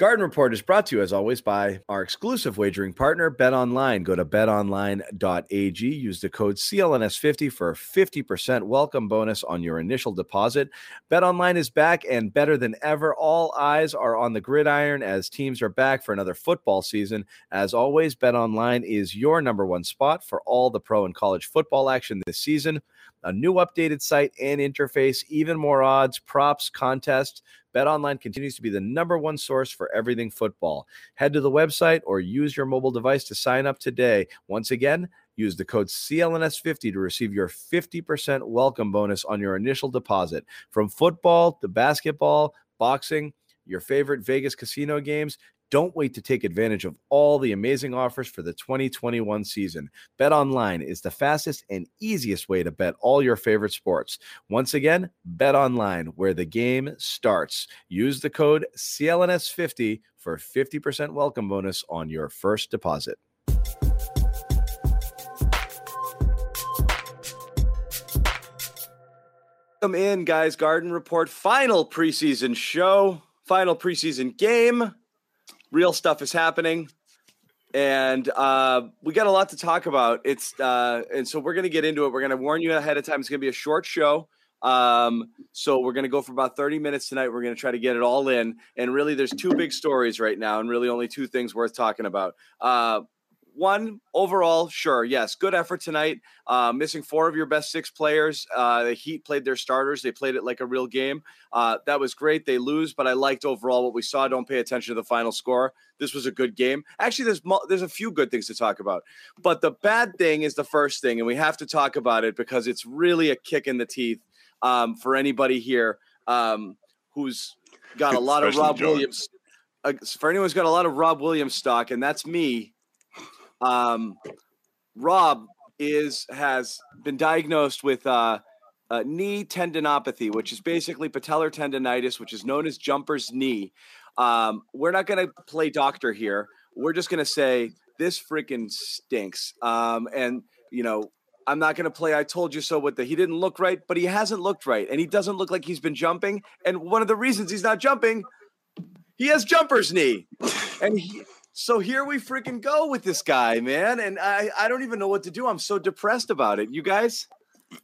Garden Report is brought to you, as always, by our exclusive wagering partner, Bet Online. Go to betonline.ag. Use the code CLNS50 for a 50% welcome bonus on your initial deposit. Bet Online is back and better than ever. All eyes are on the gridiron as teams are back for another football season. As always, Bet Online is your number one spot for all the pro and college football action this season. A new updated site and interface, even more odds, props, contests BetOnline continues to be the number one source for everything football. Head to the website or use your mobile device to sign up today. Once again, use the code CLNS50 to receive your 50% welcome bonus on your initial deposit. From football to basketball, boxing, your favorite Vegas casino games, don't wait to take advantage of all the amazing offers for the 2021 season. Bet online is the fastest and easiest way to bet all your favorite sports. Once again, Bet online where the game starts. Use the code CLNS50 for 50% welcome bonus on your first deposit. Come in, guys. Garden Report final preseason show, final preseason game real stuff is happening and uh, we got a lot to talk about. It's uh, and so we're gonna get into it. We're gonna warn you ahead of time. It's gonna be a short show. Um, so we're gonna go for about 30 minutes tonight. We're gonna try to get it all in. And really, there's two big stories right now, and really only two things worth talking about. Uh, one overall, sure, yes, good effort tonight. Uh, missing four of your best six players. Uh, the Heat played their starters. They played it like a real game. Uh, that was great. They lose, but I liked overall what we saw. Don't pay attention to the final score. This was a good game. Actually, there's there's a few good things to talk about, but the bad thing is the first thing, and we have to talk about it because it's really a kick in the teeth um, for anybody here um, who's got a lot of Rob John. Williams. Uh, for anyone who's got a lot of Rob Williams stock, and that's me um, Rob is has been diagnosed with uh, uh, knee tendinopathy, which is basically patellar tendonitis, which is known as jumper's knee. Um, we're not going to play doctor here. We're just going to say this freaking stinks. Um, and you know, I'm not going to play I told you so with the he didn't look right, but he hasn't looked right and he doesn't look like he's been jumping. And one of the reasons he's not jumping, he has jumper's knee. And he, so here we freaking go with this guy, man. And I, I don't even know what to do. I'm so depressed about it. You guys?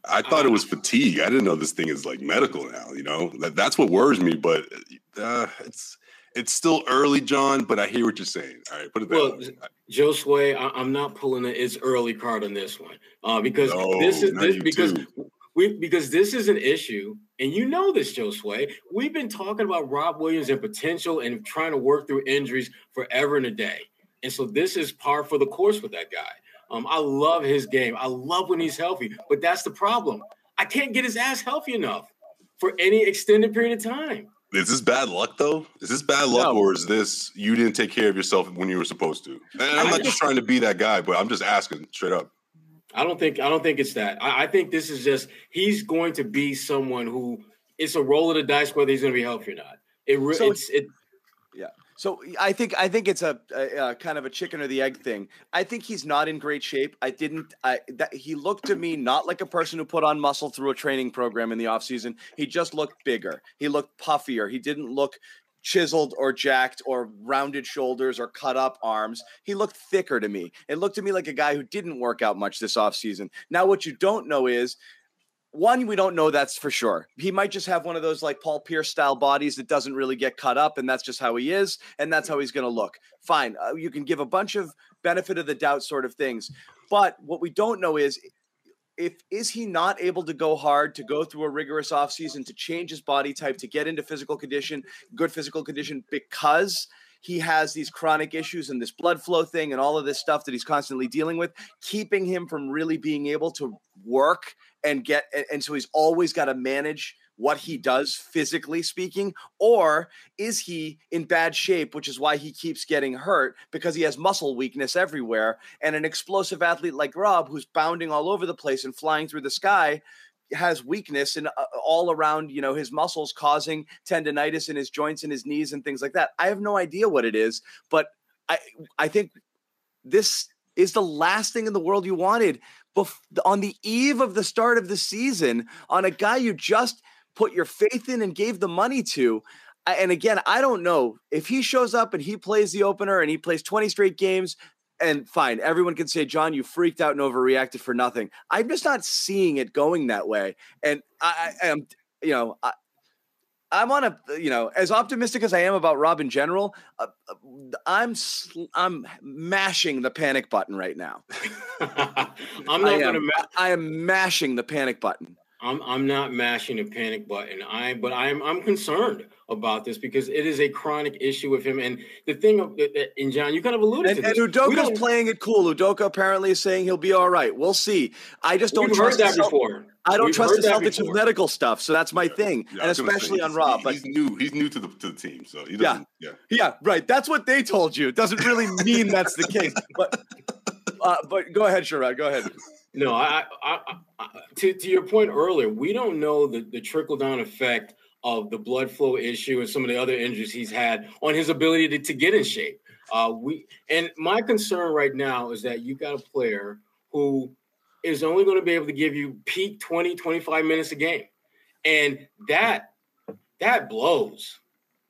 I thought it was fatigue. I didn't know this thing is like medical now, you know? That, that's what worries me, but uh, it's it's still early, John, but I hear what you're saying. All right, put it there. well, Josue, I, am not pulling it. It's early card on this one uh, because no, this is this, because too we because this is an issue, and you know this, Josue. We've been talking about Rob Williams and potential and trying to work through injuries forever and a day. And so this is par for the course with that guy. Um, I love his game. I love when he's healthy, but that's the problem. I can't get his ass healthy enough for any extended period of time. Is this bad luck though? Is this bad luck, no. or is this you didn't take care of yourself when you were supposed to? And I'm not just trying to be that guy, but I'm just asking straight up. I don't think I don't think it's that. I, I, think this is just he's going to be someone who it's a roll of the dice whether he's going to be healthy or not. It so, it's it. Yeah. So I think I think it's a, a, a, kind of a chicken or the egg thing. I think he's not in great shape. I didn't. I that he looked to me not like a person who put on muscle through a training program in the offseason. He just looked bigger. He looked puffier. He didn't look chiseled or jacked or rounded shoulders or cut up arms. He looked thicker to me. It looked to me like a guy who didn't work out much this offseason. Now, what you don't know is one, we don't know that's for sure. He might just have one of those like Paul Pierce style bodies that doesn't really get cut up, and that's just how he is, and that's how he's going to look. Fine. Uh, you can give a bunch of benefit of the doubt sort of things. But what we don't know is if is he not able to go hard to go through a rigorous offseason to change his body type to get into physical condition good physical condition because he has these chronic issues and this blood flow thing and all of this stuff that he's constantly dealing with keeping him from really being able to work and get and so he's always got to manage what he does physically speaking or is he in bad shape which is why he keeps getting hurt because he has muscle weakness everywhere and an explosive athlete like Rob who's bounding all over the place and flying through the sky has weakness and uh, all around you know his muscles causing tendonitis in his joints and his knees and things like that. I have no idea what it is but i i think this is the last thing in the world you wanted bef- on the eve of the start of the season on a guy you just put your faith in and gave the money to. and again, I don't know if he shows up and he plays the opener and he plays 20 straight games. And fine, everyone can say, John, you freaked out and overreacted for nothing. I'm just not seeing it going that way. And I, I am, you know, I, I'm on a you know as optimistic as I am about Rob in general. Uh, uh I'm I'm mashing the panic button right now. I'm not going to. Ma- I am mashing the panic button. I'm I'm not mashing the panic button. I but I'm I'm concerned about this because it is a chronic issue with him. And the thing uh, uh, of in John, you kind of alluded and, to this. And Udoka's playing it cool. Udoka apparently is saying he'll be all right. We'll see. I just don't trust that before. I don't We've trust the Celtics with medical stuff, so that's my thing, yeah, and especially on Rob. But he's new. He's new to the to the team, so he doesn't. Yeah, yeah, yeah. Right. That's what they told you. It doesn't really mean that's the case. But uh, but go ahead, Sherrod. Go ahead. No, I, I, I, to, to your point earlier, we don't know the, the trickle down effect of the blood flow issue and some of the other injuries he's had on his ability to, to get in shape. Uh, we and my concern right now is that you got a player who is only going to be able to give you peak 20, 25 minutes a game. And that that blows.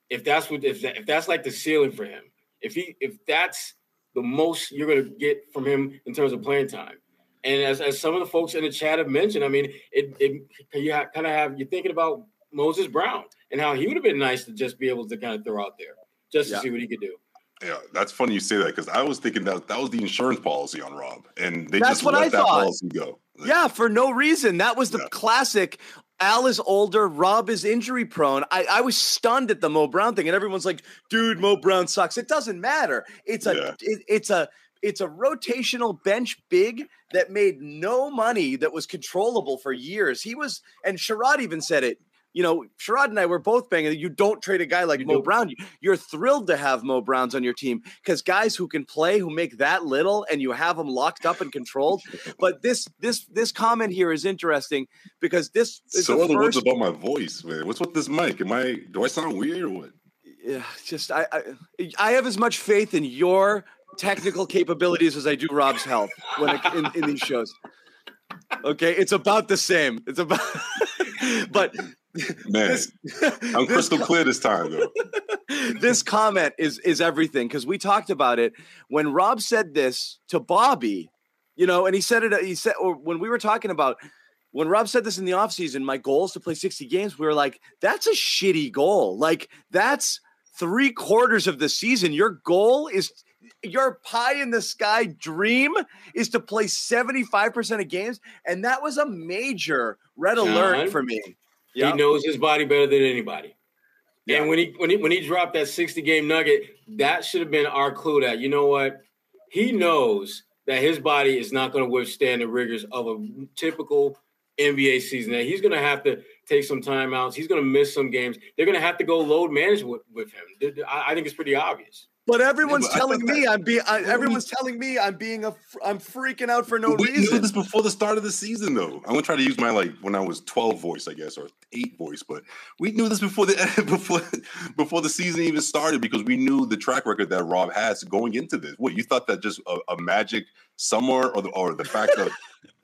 If that's what if, that, if that's like the ceiling for him. If he if that's the most you're going to get from him in terms of playing time. And as, as some of the folks in the chat have mentioned, I mean, it, it you kind of have you're thinking about Moses Brown and how he would have been nice to just be able to kind of throw out there just to yeah. see what he could do. Yeah, that's funny you say that because I was thinking that that was the insurance policy on Rob, and they that's just what let I that thought. policy go. Like, yeah, for no reason. That was the yeah. classic. Al is older. Rob is injury prone. I, I was stunned at the Mo Brown thing, and everyone's like, "Dude, Mo Brown sucks." It doesn't matter. It's a yeah. it, it's a it's a rotational bench big that made no money that was controllable for years. He was, and Sherrod even said it you know, Sherrod and I were both banging. You don't trade a guy like you Mo do. Brown. You're thrilled to have Mo Browns on your team because guys who can play, who make that little, and you have them locked up and controlled. but this this this comment here is interesting because this is so the first... what's about my voice, man? What's with this mic? Am I do I sound weird or what? Yeah, just I, I I have as much faith in your technical capabilities as I do Rob's health when it, in, in these shows. Okay, it's about the same. It's about, but Man, this, I'm crystal clear this time though. this comment is is everything because we talked about it when Rob said this to Bobby, you know, and he said it. Uh, he said, or when we were talking about when Rob said this in the offseason, my goal is to play 60 games. We were like, that's a shitty goal. Like that's three quarters of the season. Your goal is your pie in the sky dream is to play 75% of games. And that was a major red John, alert for me. Yep. He knows his body better than anybody. Yep. And when he when he when he dropped that 60 game nugget, that should have been our clue that you know what? He knows that his body is not going to withstand the rigors of a typical NBA season. That he's going to have to take some timeouts. He's going to miss some games. They're going to have to go load manage with, with him. I, I think it's pretty obvious. But everyone's yeah, but telling me I'm being. Everyone's telling me I'm being a. I'm freaking out for no we reason. We knew this before the start of the season, though. I'm gonna try to use my like when I was 12 voice, I guess, or eight voice. But we knew this before the before before the season even started because we knew the track record that Rob has going into this. What you thought that just a, a magic summer or the or the fact that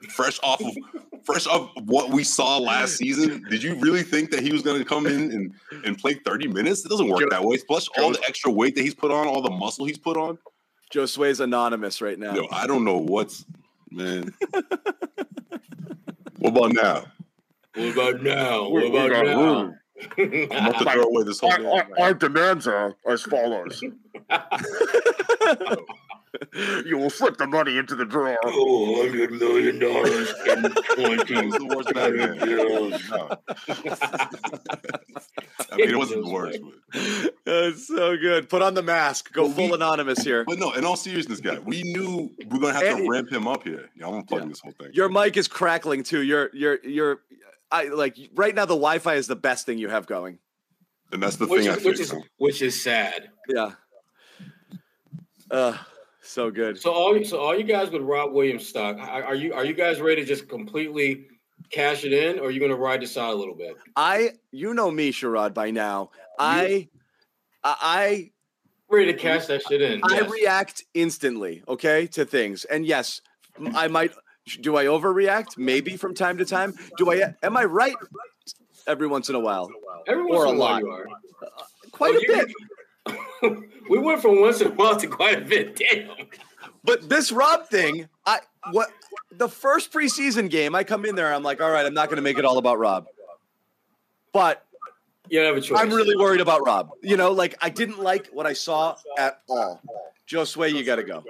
fresh off of fresh off what we saw last season, did you really think that he was going to come in and, and play 30 minutes? It doesn't work Joe, that way. Plus all the extra weight that he's put on, all the muscle he's put on. Josue's anonymous right now. No, I don't know what's man. what about now? What about now? What about now? I'm about to throw away this whole. Our, our, our demands are as follows. you will flip the money into the drawer. Oh, hundred million dollars and twenty. the worst Batman. I mean, it wasn't the worst. But... That's so good. Put on the mask. Go full we, anonymous here. But no, in all seriousness, guy, we knew we are gonna have to ramp him up here. Yeah, I'm unplugging yeah. this whole thing. Your mic is crackling too. You're you're you're. I like right now. The Wi-Fi is the best thing you have going. And that's the which thing. Is, which is which is sad. Yeah. Uh, so good. So all so all you guys with Rob Williams stock, are you are you guys ready to just completely cash it in, or are you going to ride this out a little bit? I, you know me, Sherrod, by now. I, I, ready to cash that shit in. I yes. react instantly, okay, to things, and yes, I might. Do I overreact? Maybe from time to time. Do I? Am I right? Every once in a while, every once or a, lot. Uh, quite oh, a bit. we went from once in a while to quite a bit. Damn. But this Rob thing, I what the first preseason game, I come in there, I'm like, all right, I'm not going to make it all about Rob, but you have a choice. I'm really worried about Rob. You know, like I didn't like what I saw at all. Josue, you got to go.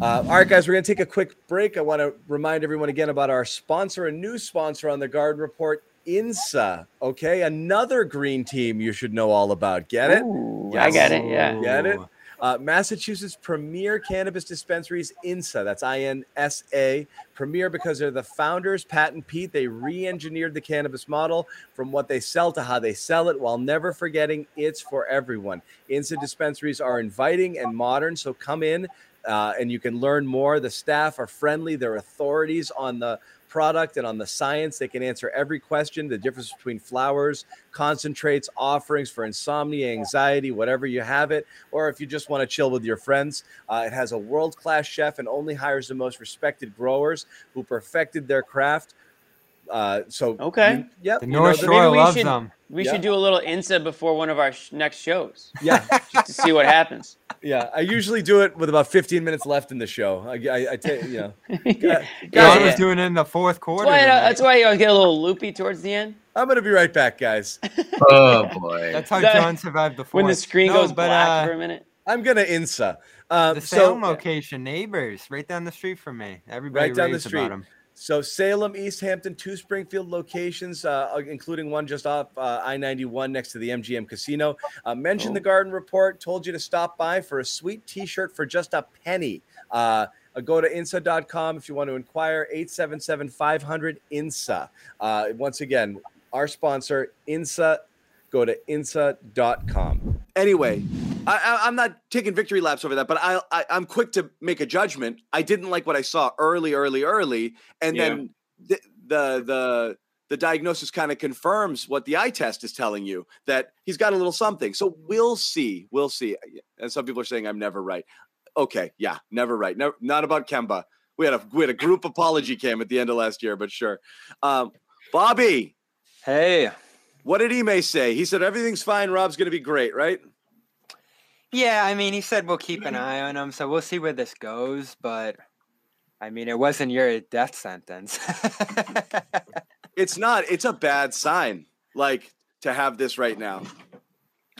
Uh, all right, guys, we're going to take a quick break. I want to remind everyone again about our sponsor, a new sponsor on the Garden Report, INSA. Okay, another green team you should know all about. Get it? Ooh, yes. I get it. Yeah. Get it? Uh, Massachusetts premier cannabis dispensaries, INSA. That's I N S A. Premier because they're the founders, Pat and Pete. They re engineered the cannabis model from what they sell to how they sell it while never forgetting it's for everyone. INSA dispensaries are inviting and modern, so come in. Uh, and you can learn more. The staff are friendly. They're authorities on the product and on the science. They can answer every question, the difference between flowers, concentrates, offerings for insomnia, anxiety, whatever you have it, or if you just want to chill with your friends. Uh, it has a world class chef and only hires the most respected growers who perfected their craft. Uh, so okay, you, yep, the North you know, Shore loves should, them. We should do a little INSA before one of our sh- next shows. Yeah, just to see what happens. Yeah, I usually do it with about 15 minutes left in the show. I, I, I take, you know. yeah. John was doing it in the fourth quarter. That's why, that's why you get a little loopy towards the end. I'm gonna be right back, guys. oh boy, that's how that, John survived the fourth. When the screen no, goes but, black uh, for a minute. I'm gonna INSA. Um, the Salem so, location, neighbors, right down the street from me. Everybody right down the street. About so Salem, East Hampton, two Springfield locations, uh, uh including one just off uh, I-91 next to the MGM Casino. Uh, mentioned oh. the Garden Report. Told you to stop by for a sweet T-shirt for just a penny. Uh, uh go to insa.com if you want to inquire. 877-500 INSA. once again, our sponsor, INSA. Go to insa.com. Anyway, I, am not taking victory laps over that, but I, I am quick to make a judgment. I didn't like what I saw early, early, early, and yeah. then the the the, the diagnosis kind of confirms what the eye test is telling you that he's got a little something. So we'll see, we'll see. And some people are saying I'm never right. Okay, yeah, never right. Never, not about Kemba. We had a we had a group apology cam at the end of last year, but sure. Um, Bobby, hey, what did Ime say? He said everything's fine. Rob's going to be great, right? Yeah, I mean, he said we'll keep an mm-hmm. eye on him, so we'll see where this goes. But I mean, it wasn't your death sentence. it's not. It's a bad sign, like to have this right now,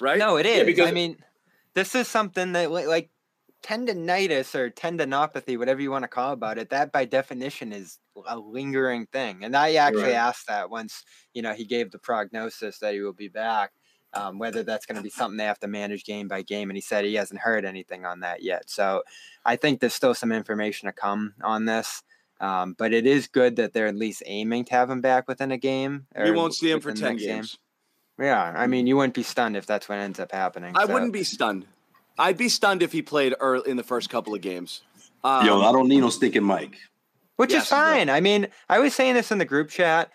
right? No, it is. Yeah, because I mean, this is something that like tendonitis or tendinopathy, whatever you want to call about it, that by definition is a lingering thing. And I actually right. asked that once, you know, he gave the prognosis that he will be back um, whether that's going to be something they have to manage game by game. And he said he hasn't heard anything on that yet. So I think there's still some information to come on this. Um, but it is good that they're at least aiming to have him back within a game. We won't see him for 10 games. Game. Yeah. I mean, you wouldn't be stunned if that's what ends up happening. I so. wouldn't be stunned. I'd be stunned if he played early in the first couple of games. Um, Yo, I don't need no stinking mic. Which yes, is fine. I mean, I was saying this in the group chat.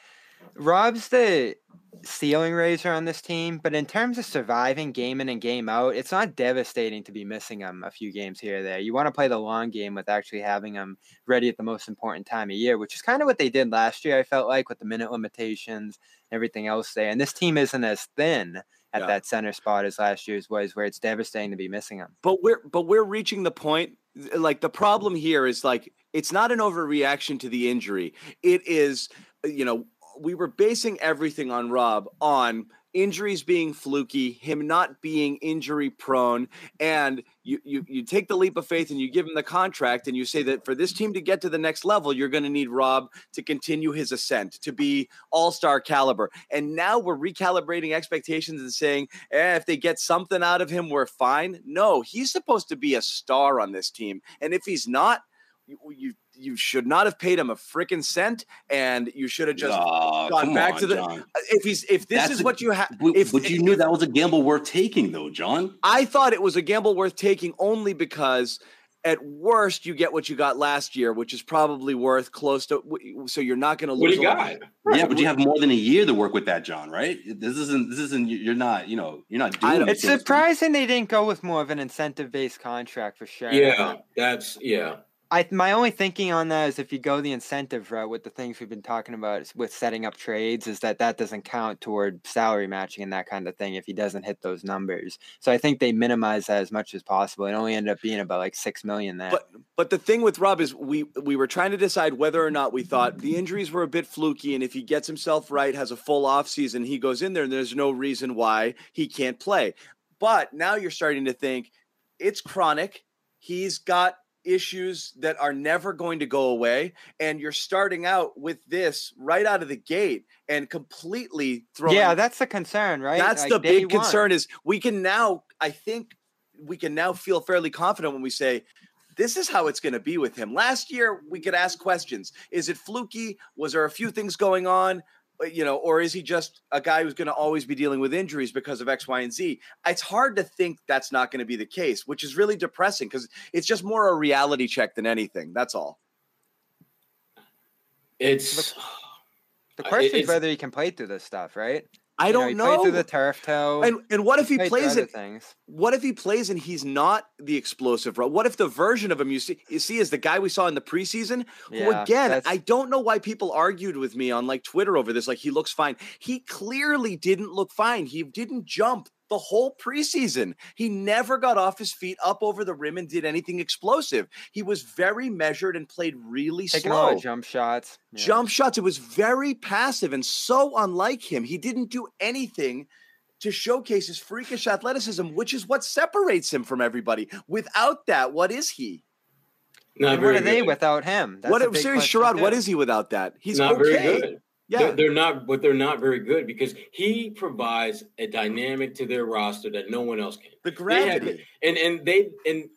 Rob's the ceiling raiser on this team, but in terms of surviving game in and game out, it's not devastating to be missing him a few games here or there. You want to play the long game with actually having him ready at the most important time of year, which is kind of what they did last year, I felt like, with the minute limitations, everything else there. And this team isn't as thin at yeah. that center spot as last year's was, where it's devastating to be missing him. But we're but we're reaching the point like the problem here is like it's not an overreaction to the injury. It is you know we were basing everything on Rob on injuries being fluky, him not being injury prone, and you you you take the leap of faith and you give him the contract and you say that for this team to get to the next level, you're going to need Rob to continue his ascent to be all-star caliber. And now we're recalibrating expectations and saying, eh, if they get something out of him, we're fine. No, he's supposed to be a star on this team, and if he's not, you, you you should not have paid him a freaking cent, and you should have just uh, gone back on, to the. John. If he's if this That's is a, what you have, if but you if, knew that was a gamble worth taking, though, John. I thought it was a gamble worth taking only because at worst you get what you got last year, which is probably worth close to. So you're not going to lose. What do you got? Right. Yeah, but you have more than a year to work with that, John. Right? This isn't. This isn't. You're not. You know. You're not doing. It's surprising they didn't go with more of an incentive based contract for sure. Yeah, that's yeah. I my only thinking on that is if you go the incentive route with the things we've been talking about with setting up trades, is that that doesn't count toward salary matching and that kind of thing if he doesn't hit those numbers. So I think they minimize that as much as possible. It only ended up being about like six million. That. But but the thing with Rob is we we were trying to decide whether or not we thought the injuries were a bit fluky, and if he gets himself right, has a full off season, he goes in there, and there's no reason why he can't play. But now you're starting to think it's chronic. He's got issues that are never going to go away and you're starting out with this right out of the gate and completely throwing yeah that's the concern right? That's like the big one. concern is we can now i think we can now feel fairly confident when we say this is how it's going to be with him. Last year we could ask questions. Is it fluky? Was there a few things going on Uh, you know, or is he just a guy who's going to always be dealing with injuries because of X, Y, and Z? It's hard to think that's not going to be the case, which is really depressing because it's just more a reality check than anything. That's all. It's the question is whether he can play through this stuff, right? I don't you know. know. through the turf toe. And and what if he plays it? Things. What if he plays and he's not the explosive? What if the version of him you see, you see is the guy we saw in the preseason? Yeah, who again, I don't know why people argued with me on like Twitter over this. Like he looks fine. He clearly didn't look fine. He didn't jump the whole preseason. He never got off his feet up over the rim and did anything explosive. He was very measured and played really Taking slow. All jump shots. Yeah. Jump shots. It was very passive and so unlike him. He didn't do anything to showcase his freakish athleticism, which is what separates him from everybody. Without that, what is he? Not what are good. they without him? That's what? Serious, Sherrod. What is he without that? He's not okay. very good. Yeah, they're, they're, not, but they're not very good because he provides a dynamic to their roster that no one else can. The gravity, and and they and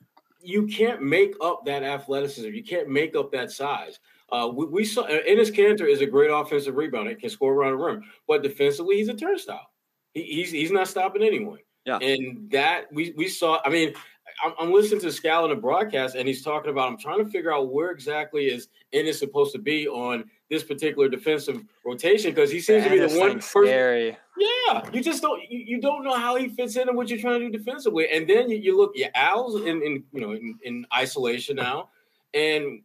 you can't make up that athleticism. You can't make up that size. Uh, we, we saw Enes Kanter is a great offensive rebounder, can score around the rim, but defensively he's a turnstile. He, he's he's not stopping anyone. Yeah, and that we we saw. I mean, I'm, I'm listening to Scal in the broadcast, and he's talking about. I'm trying to figure out where exactly is Enes supposed to be on this particular defensive rotation because he seems to be the one person. Scary. Yeah, you just don't you, you, don't know how he fits in and what you're trying to do defensively, and then you, you look, yeah, Al's in, in you know in, in isolation now, and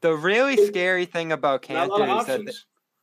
the really scary thing about Kanter is that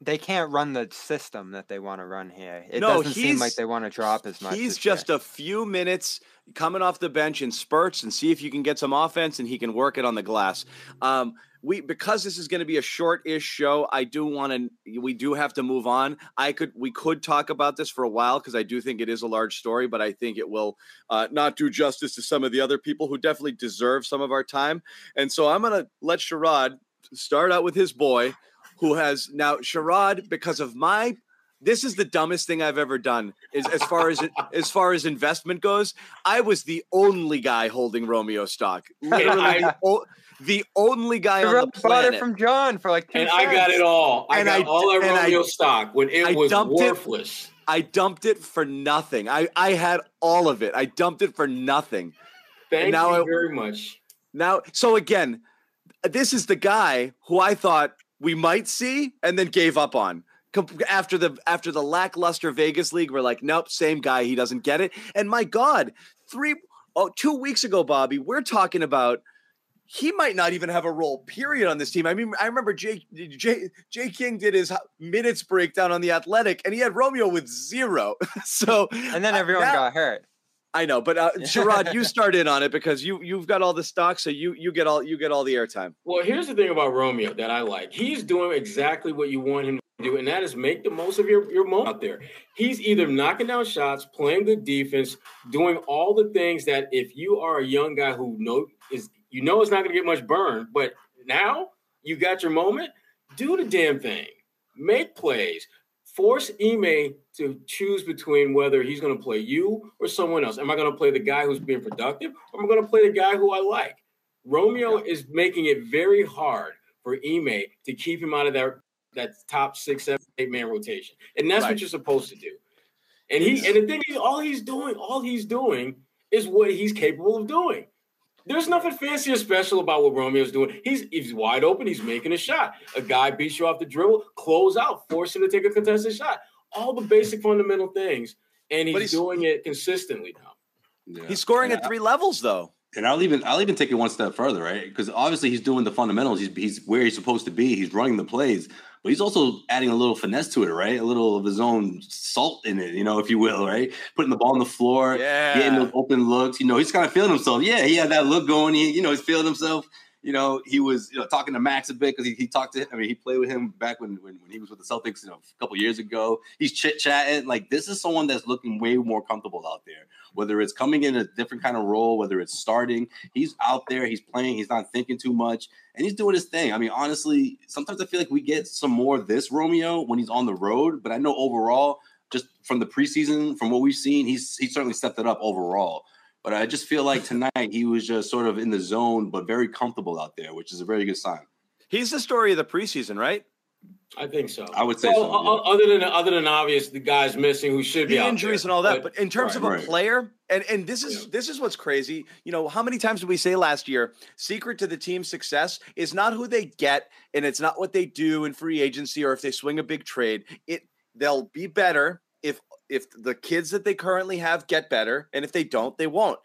they can't run the system that they want to run here. It no, doesn't seem like they want to drop as much. He's just a few minutes coming off the bench in spurts and see if you can get some offense and he can work it on the glass. Um, we because this is going to be a short-ish show i do want to we do have to move on i could we could talk about this for a while because i do think it is a large story but i think it will uh, not do justice to some of the other people who definitely deserve some of our time and so i'm going to let sherrod start out with his boy who has now sherrod because of my this is the dumbest thing I've ever done. Is as far as as far as investment goes, I was the only guy holding Romeo stock. Literally, the only guy on the planet. Bought it from John for like two And cents. I got it all. I and got I, all of Romeo I, stock when it I was worthless. It, I dumped it for nothing. I, I had all of it. I dumped it for nothing. Thank now you very much. Now, so again, this is the guy who I thought we might see and then gave up on after the after the lackluster Vegas league. We're like, nope, same guy. He doesn't get it. And my God, three oh two weeks ago, Bobby, we're talking about he might not even have a role period on this team. I mean, I remember Jay, Jay, Jay King did his minutes breakdown on the Athletic, and he had Romeo with zero. so and then everyone uh, got hurt. I know, but uh, Sherrod, you start in on it because you you've got all the stock, so you you get all you get all the airtime. Well, here's the thing about Romeo that I like. He's doing exactly what you want him to do, and that is make the most of your your moment out there. He's either knocking down shots, playing good defense, doing all the things that if you are a young guy who know is you know it's not going to get much burn, but now you got your moment. Do the damn thing. Make plays. Force Ime to choose between whether he's going to play you or someone else. Am I going to play the guy who's being productive, or am I going to play the guy who I like? Romeo is making it very hard for Ime to keep him out of that that top six, seven, eight man rotation, and that's right. what you're supposed to do. And he and the thing is, all he's doing, all he's doing is what he's capable of doing. There's nothing fancy or special about what Romeo's doing. He's he's wide open. He's making a shot. A guy beats you off the dribble, close out, force him to take a contested shot. All the basic fundamental things, and he's, he's doing it consistently now. Yeah. He's scoring yeah. at three levels though. And I'll even I'll even take it one step further, right? Because obviously he's doing the fundamentals. He's he's where he's supposed to be. He's running the plays, but he's also adding a little finesse to it, right? A little of his own salt in it, you know, if you will, right? Putting the ball on the floor, yeah. getting those open looks. You know, he's kind of feeling himself. Yeah, he had that look going. He, you know, he's feeling himself you know, he was you know talking to Max a bit because he, he talked to him. I mean, he played with him back when when, when he was with the Celtics, you know, a couple years ago. He's chit chatting. Like this is someone that's looking way more comfortable out there. Whether it's coming in a different kind of role, whether it's starting, he's out there. He's playing. He's not thinking too much, and he's doing his thing. I mean, honestly, sometimes I feel like we get some more of this Romeo when he's on the road. But I know overall, just from the preseason, from what we've seen, he's he certainly stepped it up overall. But I just feel like tonight he was just sort of in the zone, but very comfortable out there, which is a very good sign. He's the story of the preseason, right? I think so. I would say well, so. Yeah. Other than other than obvious, the guys missing who should the be injuries there. and all that. But, but in terms right, of a right. player, and and this is yeah. this is what's crazy. You know, how many times did we say last year? Secret to the team's success is not who they get, and it's not what they do in free agency or if they swing a big trade. It they'll be better if if the kids that they currently have get better, and if they don't, they won't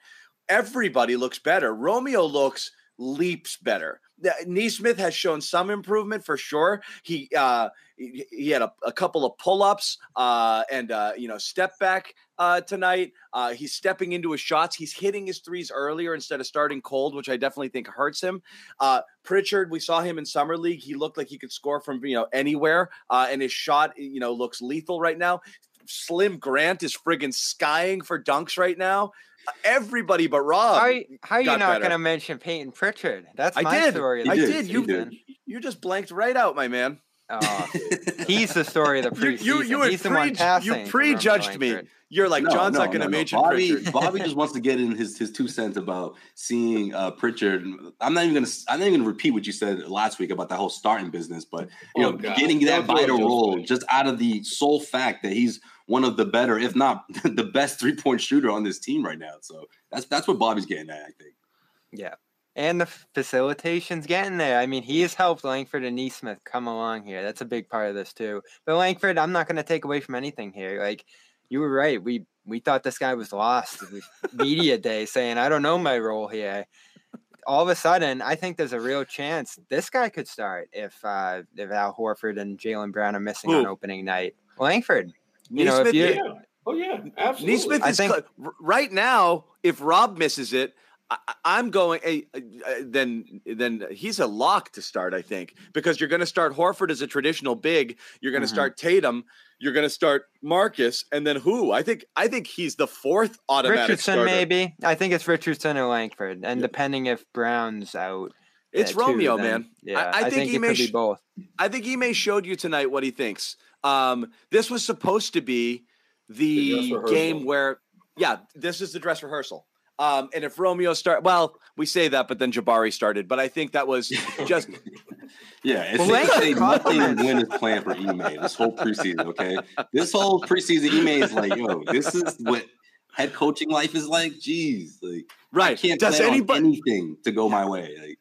everybody looks better. Romeo looks leaps better. Nesmith has shown some improvement for sure. He uh, he, had a, a, couple of pull ups uh, and uh, you know step back uh, tonight. Uh, he's stepping into his shots. He's hitting his threes earlier instead of starting cold, which I definitely think hurts him. Uh, Pritchard, we saw him in summer league. He looked like he could score from you know anywhere, uh, and his shot you know looks lethal right now. Slim Grant is friggin' skying for dunks right now everybody but Rob. How, how are you not going to mention Payton Pritchard? That's my I did. story. I did. You did. You just blanked right out, my man. Oh, he's the story of the preseason. You, you, you, he's the one passing you prejudged me. You're like no, John's no, not going to no, mention Bobby. Pritchard. Bobby just wants to get in his his two cents about seeing uh, Pritchard. I'm not even going to. I'm not even going to repeat what you said last week about that whole starting business, but you oh, know, God. getting that vital role just out of the sole fact that he's one of the better, if not the best three point shooter on this team right now. So that's that's what Bobby's getting at, I think. Yeah. And the facilitation's getting there. I mean, he has helped Langford and Nesmith come along here. That's a big part of this too. But Langford, I'm not going to take away from anything here. Like you were right. We we thought this guy was lost. media day saying, "I don't know my role here." All of a sudden, I think there's a real chance this guy could start if uh, if Al Horford and Jaylen Brown are missing Ooh. on opening night. Langford, you know, if you, yeah. Oh yeah, absolutely. Nesmith is think, cl- right now. If Rob misses it, I, am going. Hey, uh, uh, then then he's a lock to start. I think because you're going to start Horford as a traditional big. You're going to mm-hmm. start Tatum. You're going to start Marcus, and then who? I think I think he's the fourth automatic Richardson. Starter. Maybe I think it's Richardson or Langford, and yeah. depending if Brown's out. It's Romeo, too, then, man. Yeah, I, I, I think, think he may sh- both. I think he may showed you tonight what he thinks. Um, this was supposed to be the, the game where, yeah, this is the dress rehearsal. Um, and if Romeo start, well, we say that, but then Jabari started. But I think that was just, yeah. It's well, say nothing win his plan for Ime this whole preseason. Okay, this whole preseason Ime is like, yo, this is what head coaching life is like. Jeez, like, right? I can't Does anybody anything to go my way? Like,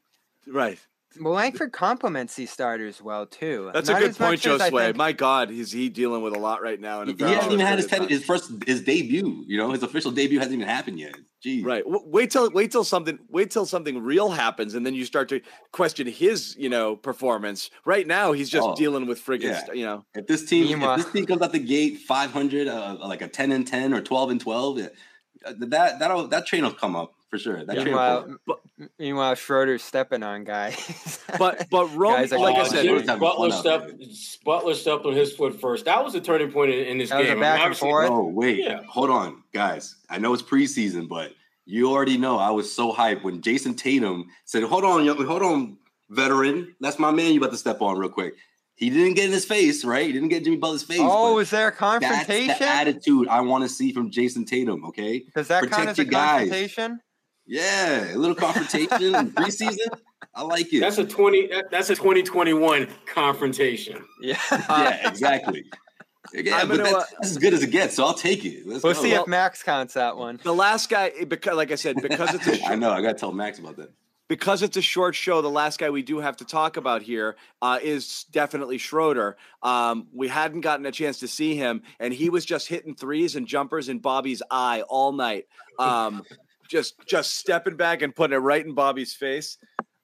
right. Well, Langford complements these starters well too. That's Not a good point, Josue. My God, is he dealing with a lot right now? he, he hasn't even had his, ten, his first his debut. You know, his official debut hasn't even happened yet. Jeez. Right. Wait till wait till something wait till something real happens, and then you start to question his you know performance. Right now, he's just oh, dealing with friggin' yeah. you know. If this team Meanwhile. if this team comes out the gate five hundred, uh, like a ten and ten or twelve and twelve, uh, that that that train will come up for sure. That meanwhile, but, meanwhile, Schroeder's stepping on guys. but but Rome, like I said, Butler stepped Butler stepped on his foot first. That was a turning point in, in this that game. back I mean, and forth. Oh wait, yeah. hold on, guys. I know it's preseason, but you already know I was so hyped when Jayson Tatum said, "Hold on, young, hold on, veteran. That's my man. You about to step on real quick." He didn't get in his face, right? He didn't get Jimmy Butler's face. Oh, is there a confrontation? That's the attitude I want to see from Jayson Tatum. Okay, does that Protect count as a confrontation? Yeah, a little confrontation preseason. I like it. That's a twenty. That's a twenty twenty one confrontation. Yeah, yeah, exactly. Yeah, but that's, uh, that's, as good as it gets, so I'll take it. Let's we'll go. see if Max counts that one. The last guy, because like I said, because it's I know I got to tell Max about that. Because it's a short show, the last guy we do have to talk about here uh, is definitely Schroeder. Um, we hadn't gotten a chance to see him, and he was just hitting threes and jumpers in Bobby's eye all night. Um, just just stepping back and putting it right in Bobby's face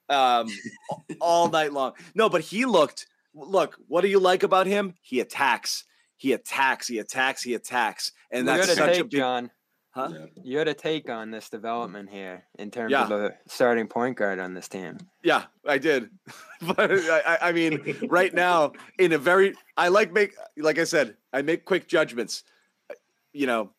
um, all night long. No, but he looked. Look, what do you like about him? He attacks. He attacks. He attacks. He attacks, and that's such take, a big. John. Huh? Yeah. You had a take on this development here in terms yeah. of the starting point guard on this team. Yeah, I did. but I, I, mean, right now, in a very, I like make, like I said, I make quick judgments. You know,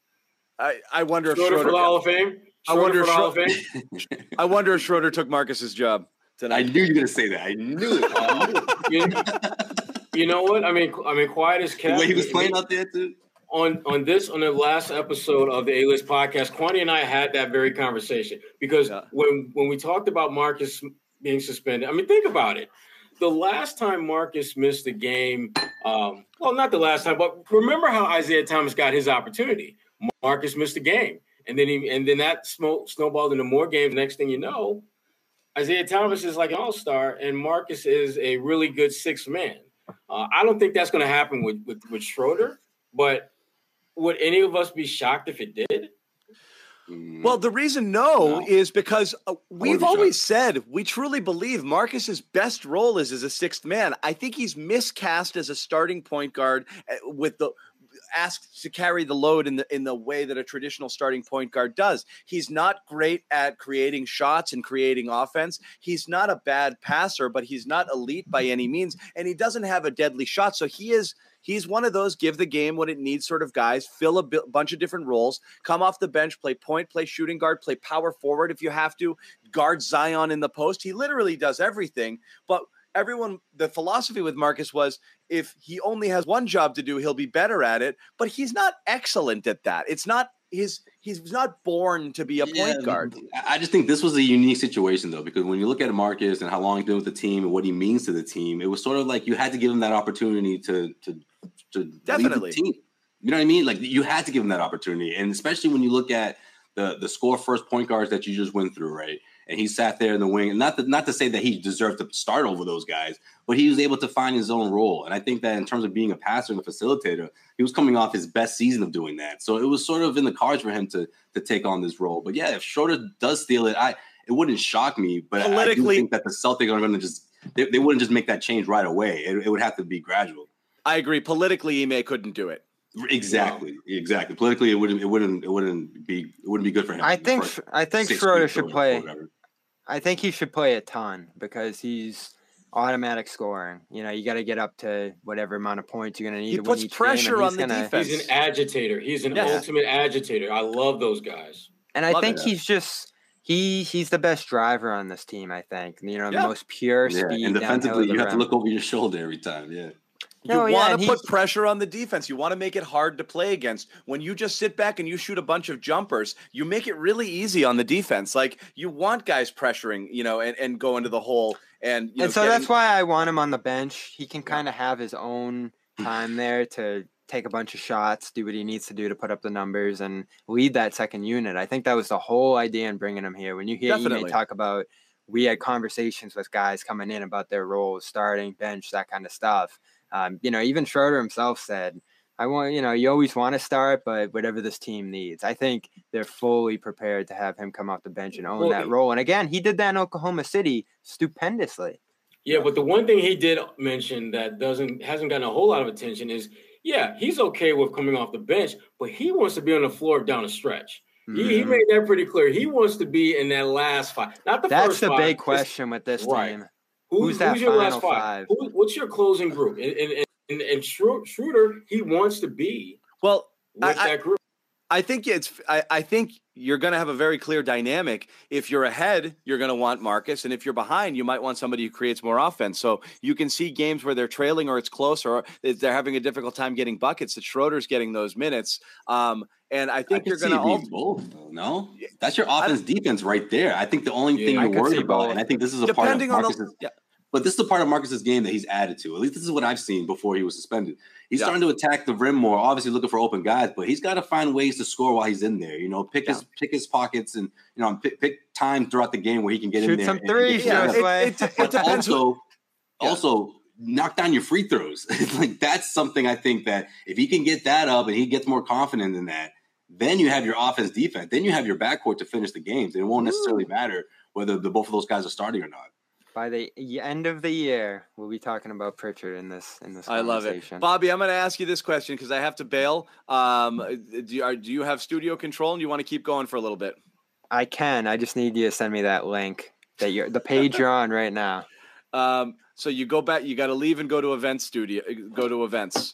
I, I wonder Schroeder if Schroeder for the Hall of Fame. Schroeder I wonder if Schroeder, I wonder if Schroeder took Marcus's job tonight. I knew you were going to say that. I knew it. I knew it. you, you know what? I mean, I mean, quiet as kept. The way he was playing out there too on on this on the last episode of the A List podcast, Quanti and I had that very conversation because yeah. when when we talked about Marcus being suspended, I mean, think about it. The last time Marcus missed a game, um, well, not the last time, but remember how Isaiah Thomas got his opportunity. Marcus missed a game, and then he and then that smoke, snowballed into more games. Next thing you know, Isaiah Thomas is like an all star, and Marcus is a really good sixth man. Uh, I don't think that's going to happen with, with with Schroeder, but would any of us be shocked if it did? Mm. Well, the reason no, no. is because uh, we've always said we truly believe Marcus's best role is as a sixth man. I think he's miscast as a starting point guard uh, with the asked to carry the load in the in the way that a traditional starting point guard does. He's not great at creating shots and creating offense. He's not a bad passer, but he's not elite by any means, and he doesn't have a deadly shot. So he is he's one of those give the game what it needs sort of guys, fill a b- bunch of different roles, come off the bench, play point, play shooting guard, play power forward if you have to, guard Zion in the post. He literally does everything. But everyone, the philosophy with Marcus was if he only has one job to do, he'll be better at it. But he's not excellent at that. It's not his he's not born to be a yeah, point guard. I just think this was a unique situation though, because when you look at Marcus and how long he's been with the team and what he means to the team, it was sort of like you had to give him that opportunity to to to definitely lead the team. You know what I mean? Like you had to give him that opportunity, and especially when you look at the the score first point guards that you just went through, right? And he sat there in the wing, and not to, not to say that he deserved to start over those guys, but he was able to find his own role. And I think that in terms of being a passer and a facilitator, he was coming off his best season of doing that. So it was sort of in the cards for him to to take on this role. But yeah, if Schroeder does steal it, I it wouldn't shock me. But politically, I do think that the Celtics are going to just they, they wouldn't just make that change right away. It, it would have to be gradual. I agree. Politically, Ime couldn't do it. Exactly, exactly. Politically, it wouldn't, it wouldn't, it wouldn't be, it wouldn't be good for him. I think, I think Schroeder should play. I think he should play a ton because he's automatic scoring. You know, you got to get up to whatever amount of points you're going to need. He puts pressure on the gonna, defense. He's an agitator. He's an yes. ultimate agitator. I love those guys. And I love think it. he's just he he's the best driver on this team. I think you know yeah. the most pure yeah. speed. And defensively, you have to look over your shoulder every time. Yeah. You no, want to put pressure on the defense. You want to make it hard to play against. When you just sit back and you shoot a bunch of jumpers, you make it really easy on the defense. Like you want guys pressuring, you know, and, and go into the hole. And and know, so getting... that's why I want him on the bench. He can kind of have his own time there to take a bunch of shots, do what he needs to do to put up the numbers, and lead that second unit. I think that was the whole idea in bringing him here. When you hear Ime talk about, we had conversations with guys coming in about their roles, starting, bench, that kind of stuff um, you know, even Schroeder himself said, I want, you know, you always want to start, but whatever this team needs. I think they're fully prepared to have him come off the bench and own well, that role. And again, he did that in Oklahoma City stupendously. Yeah, but the one thing he did mention that doesn't hasn't gotten a whole lot of attention is yeah, he's okay with coming off the bench, but he wants to be on the floor down a stretch. Mm-hmm. He, he, mm-hmm. made that pretty clear. He wants to be in that last five, not the That's first. That's the big question with this right. team. Who, who's, who's your last five? five? Who, what's your closing group? And, and, and, and Schroeder, he wants to be well with I, that group. I think it's. I, I think you're going to have a very clear dynamic. If you're ahead, you're going to want Marcus, and if you're behind, you might want somebody who creates more offense. So you can see games where they're trailing or it's close or they're having a difficult time getting buckets. That Schroeder's getting those minutes. Um, and I think I you're going to all both. No, that's your offense defense right there. I think the only yeah, thing you're worried about, and I think this is a Depending part of Marcus's. The, yeah. But this is the part of Marcus's game that he's added to. At least this is what I've seen before he was suspended. He's yeah. starting to attack the rim more, obviously looking for open guys, but he's got to find ways to score while he's in there. You know, pick yeah. his pick his pockets and you know pick, pick time throughout the game where he can get Shoot in there. some threes. Yeah, it, it, it, depends. Also, yeah. also knock down your free throws. like that's something I think that if he can get that up and he gets more confident in that, Then you have your offense defense. Then you have your backcourt to finish the games. And it won't necessarily matter whether the both of those guys are starting or not. By the end of the year, we'll be talking about Pritchard in this in this. I love it, Bobby. I'm going to ask you this question because I have to bail. Um, do you, are, do you have studio control and you want to keep going for a little bit? I can. I just need you to send me that link that you're the page you're on right now. Um, so you go back. You got to leave and go to event studio. Go to events,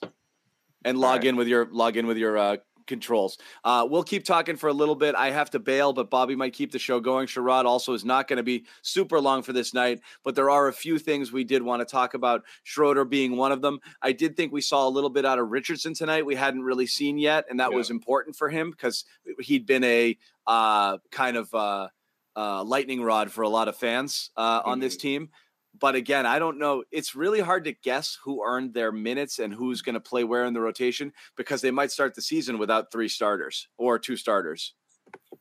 and log right. in with your log in with your uh, controls. Uh, we'll keep talking for a little bit. I have to bail, but Bobby might keep the show going. Sherrod also is not going to be super long for this night, but there are a few things we did want to talk about. Schroeder being one of them. I did think we saw a little bit out of Richardson tonight. We hadn't really seen yet, and that yeah. was important for him because he'd been a uh, kind of uh, uh, lightning rod for a lot of fans uh, on mm-hmm. this team. But again, I don't know. It's really hard to guess who earned their minutes and who's going to play where in the rotation because they might start the season without three starters or two starters.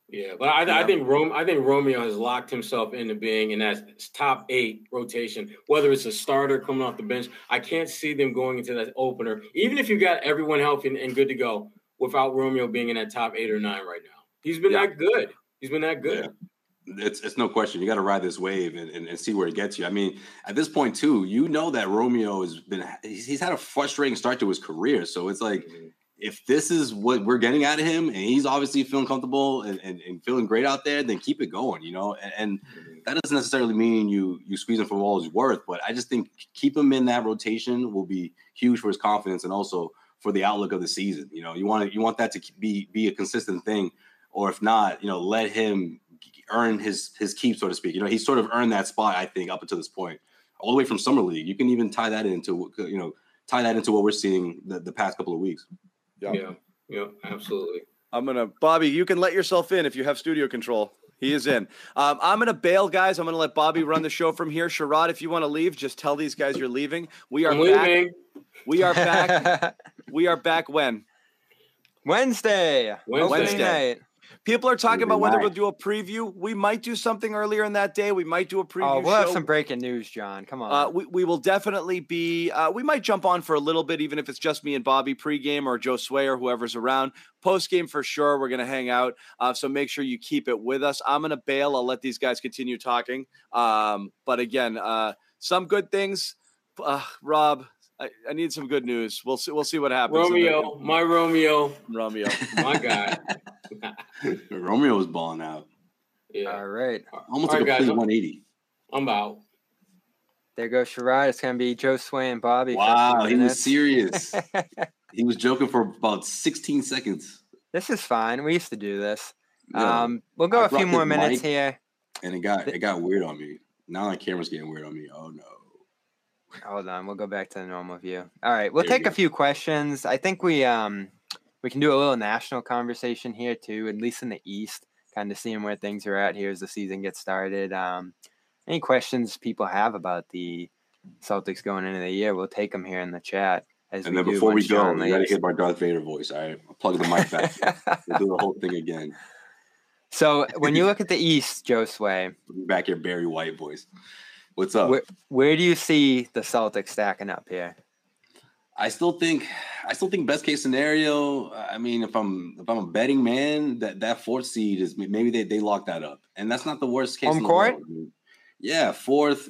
Yeah, but I. I think Rome, I think Romeo has locked himself into being in that top eight rotation. Whether it's a starter coming off the bench, I can't see them going into that opener. Even if you got everyone healthy and, and good to go, without Romeo being in that top eight or nine right now, he's been yeah. that good. He's been that good. Yeah it's it's no question. You got to ride this wave and, and, and, see where it gets you. I mean, at this point too, you know that Romeo has been he's, he's had a frustrating start to his career. So it's like mm-hmm. if this is what we're getting out of him, and he's obviously feeling comfortable and, and, and feeling great out there, then keep it going. You know, and, and mm-hmm. that doesn't necessarily mean you you squeeze him for all his worth, but I just think keep him in that rotation will be huge for his confidence and also for the outlook of the season. You know, you want you want that to be be a consistent thing, or if not, you know, let him earned his his keep, so to speak. You know, he sort of earned that spot, I think, up until this point, all the way from summer league. You can even tie that into you know tie that into what we're seeing the, the past couple of weeks. Yeah, yeah, yeah, absolutely. I'm gonna Bobby. You can let yourself in if you have studio control. He is in. Um, I'm gonna bail, guys. I'm gonna let Bobby run the show from here. Sherrod, if you want to leave, just tell these guys you're leaving. We are I'm back. Leaving. We are back. we are back when Wednesday. Wednesday, Wednesday. People are talking about whether we'll do a preview. We might do something earlier in that day. We might do a preview. Oh, we'll show. have some breaking news, John. Come on. Uh, we, we will definitely be. Uh, we might jump on for a little bit, even if it's just me and Bobby pregame or Joe Sway or whoever's around. Postgame for sure. We're going to hang out. Uh, so make sure you keep it with us. I'm going to bail. I'll let these guys continue talking. Um, but again, uh, some good things. Uh, Rob, I, I, need some good news. We'll see. We'll see what happens. Romeo, my Romeo, Romeo, my guy. Romeo was balling out. Yeah. All right. Almost All a right, complete 180. I'm out. There goes Sherrod. It's gonna be Joe Sway and Bobby. Wow, he was serious. he was joking for about 16 seconds. This is fine. We used to do this. Yeah. Um, we'll go I a few more minutes here. And it got it got weird on me. Now the camera's getting weird on me. Oh no. Hold on, we'll go back to the normal view. All right, we'll there take a few questions. I think we um we can do a little national conversation here too, at least in the East, kind of seeing where things are at here as the season gets started. Um, any questions people have about the Celtics going into the year, we'll take them here in the chat. As and then before we go, we got to get my Darth Vader voice. All right, I'll plug the mic back. we'll do the whole thing again. So when you look at the East, Joe Sway, back here, Barry White voice. What's up? Where, where do you see the Celtics stacking up here? I still think, I still think best case scenario. I mean, if I'm if I'm a betting man, that that fourth seed is maybe they they lock that up, and that's not the worst case. Home court. yeah, fourth.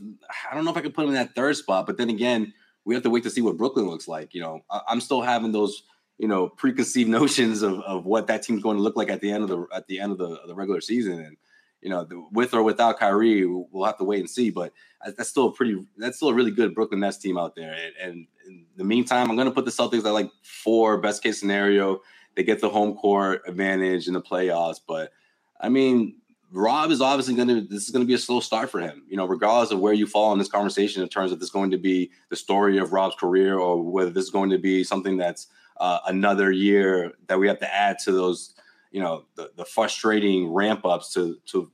I don't know if I could put them in that third spot, but then again, we have to wait to see what Brooklyn looks like. You know, I, I'm still having those you know preconceived notions of, of what that team's going to look like at the end of the at the end of the, of the regular season and you know, with or without Kyrie, we'll have to wait and see. But that's still a pretty, that's still a really good Brooklyn Nets team out there. And, and in the meantime, I'm going to put the Celtics at like four, best case scenario. They get the home court advantage in the playoffs. But I mean, Rob is obviously going to, this is going to be a slow start for him, you know, regardless of where you fall in this conversation in terms of this going to be the story of Rob's career or whether this is going to be something that's uh, another year that we have to add to those you know the, the frustrating ramp ups to to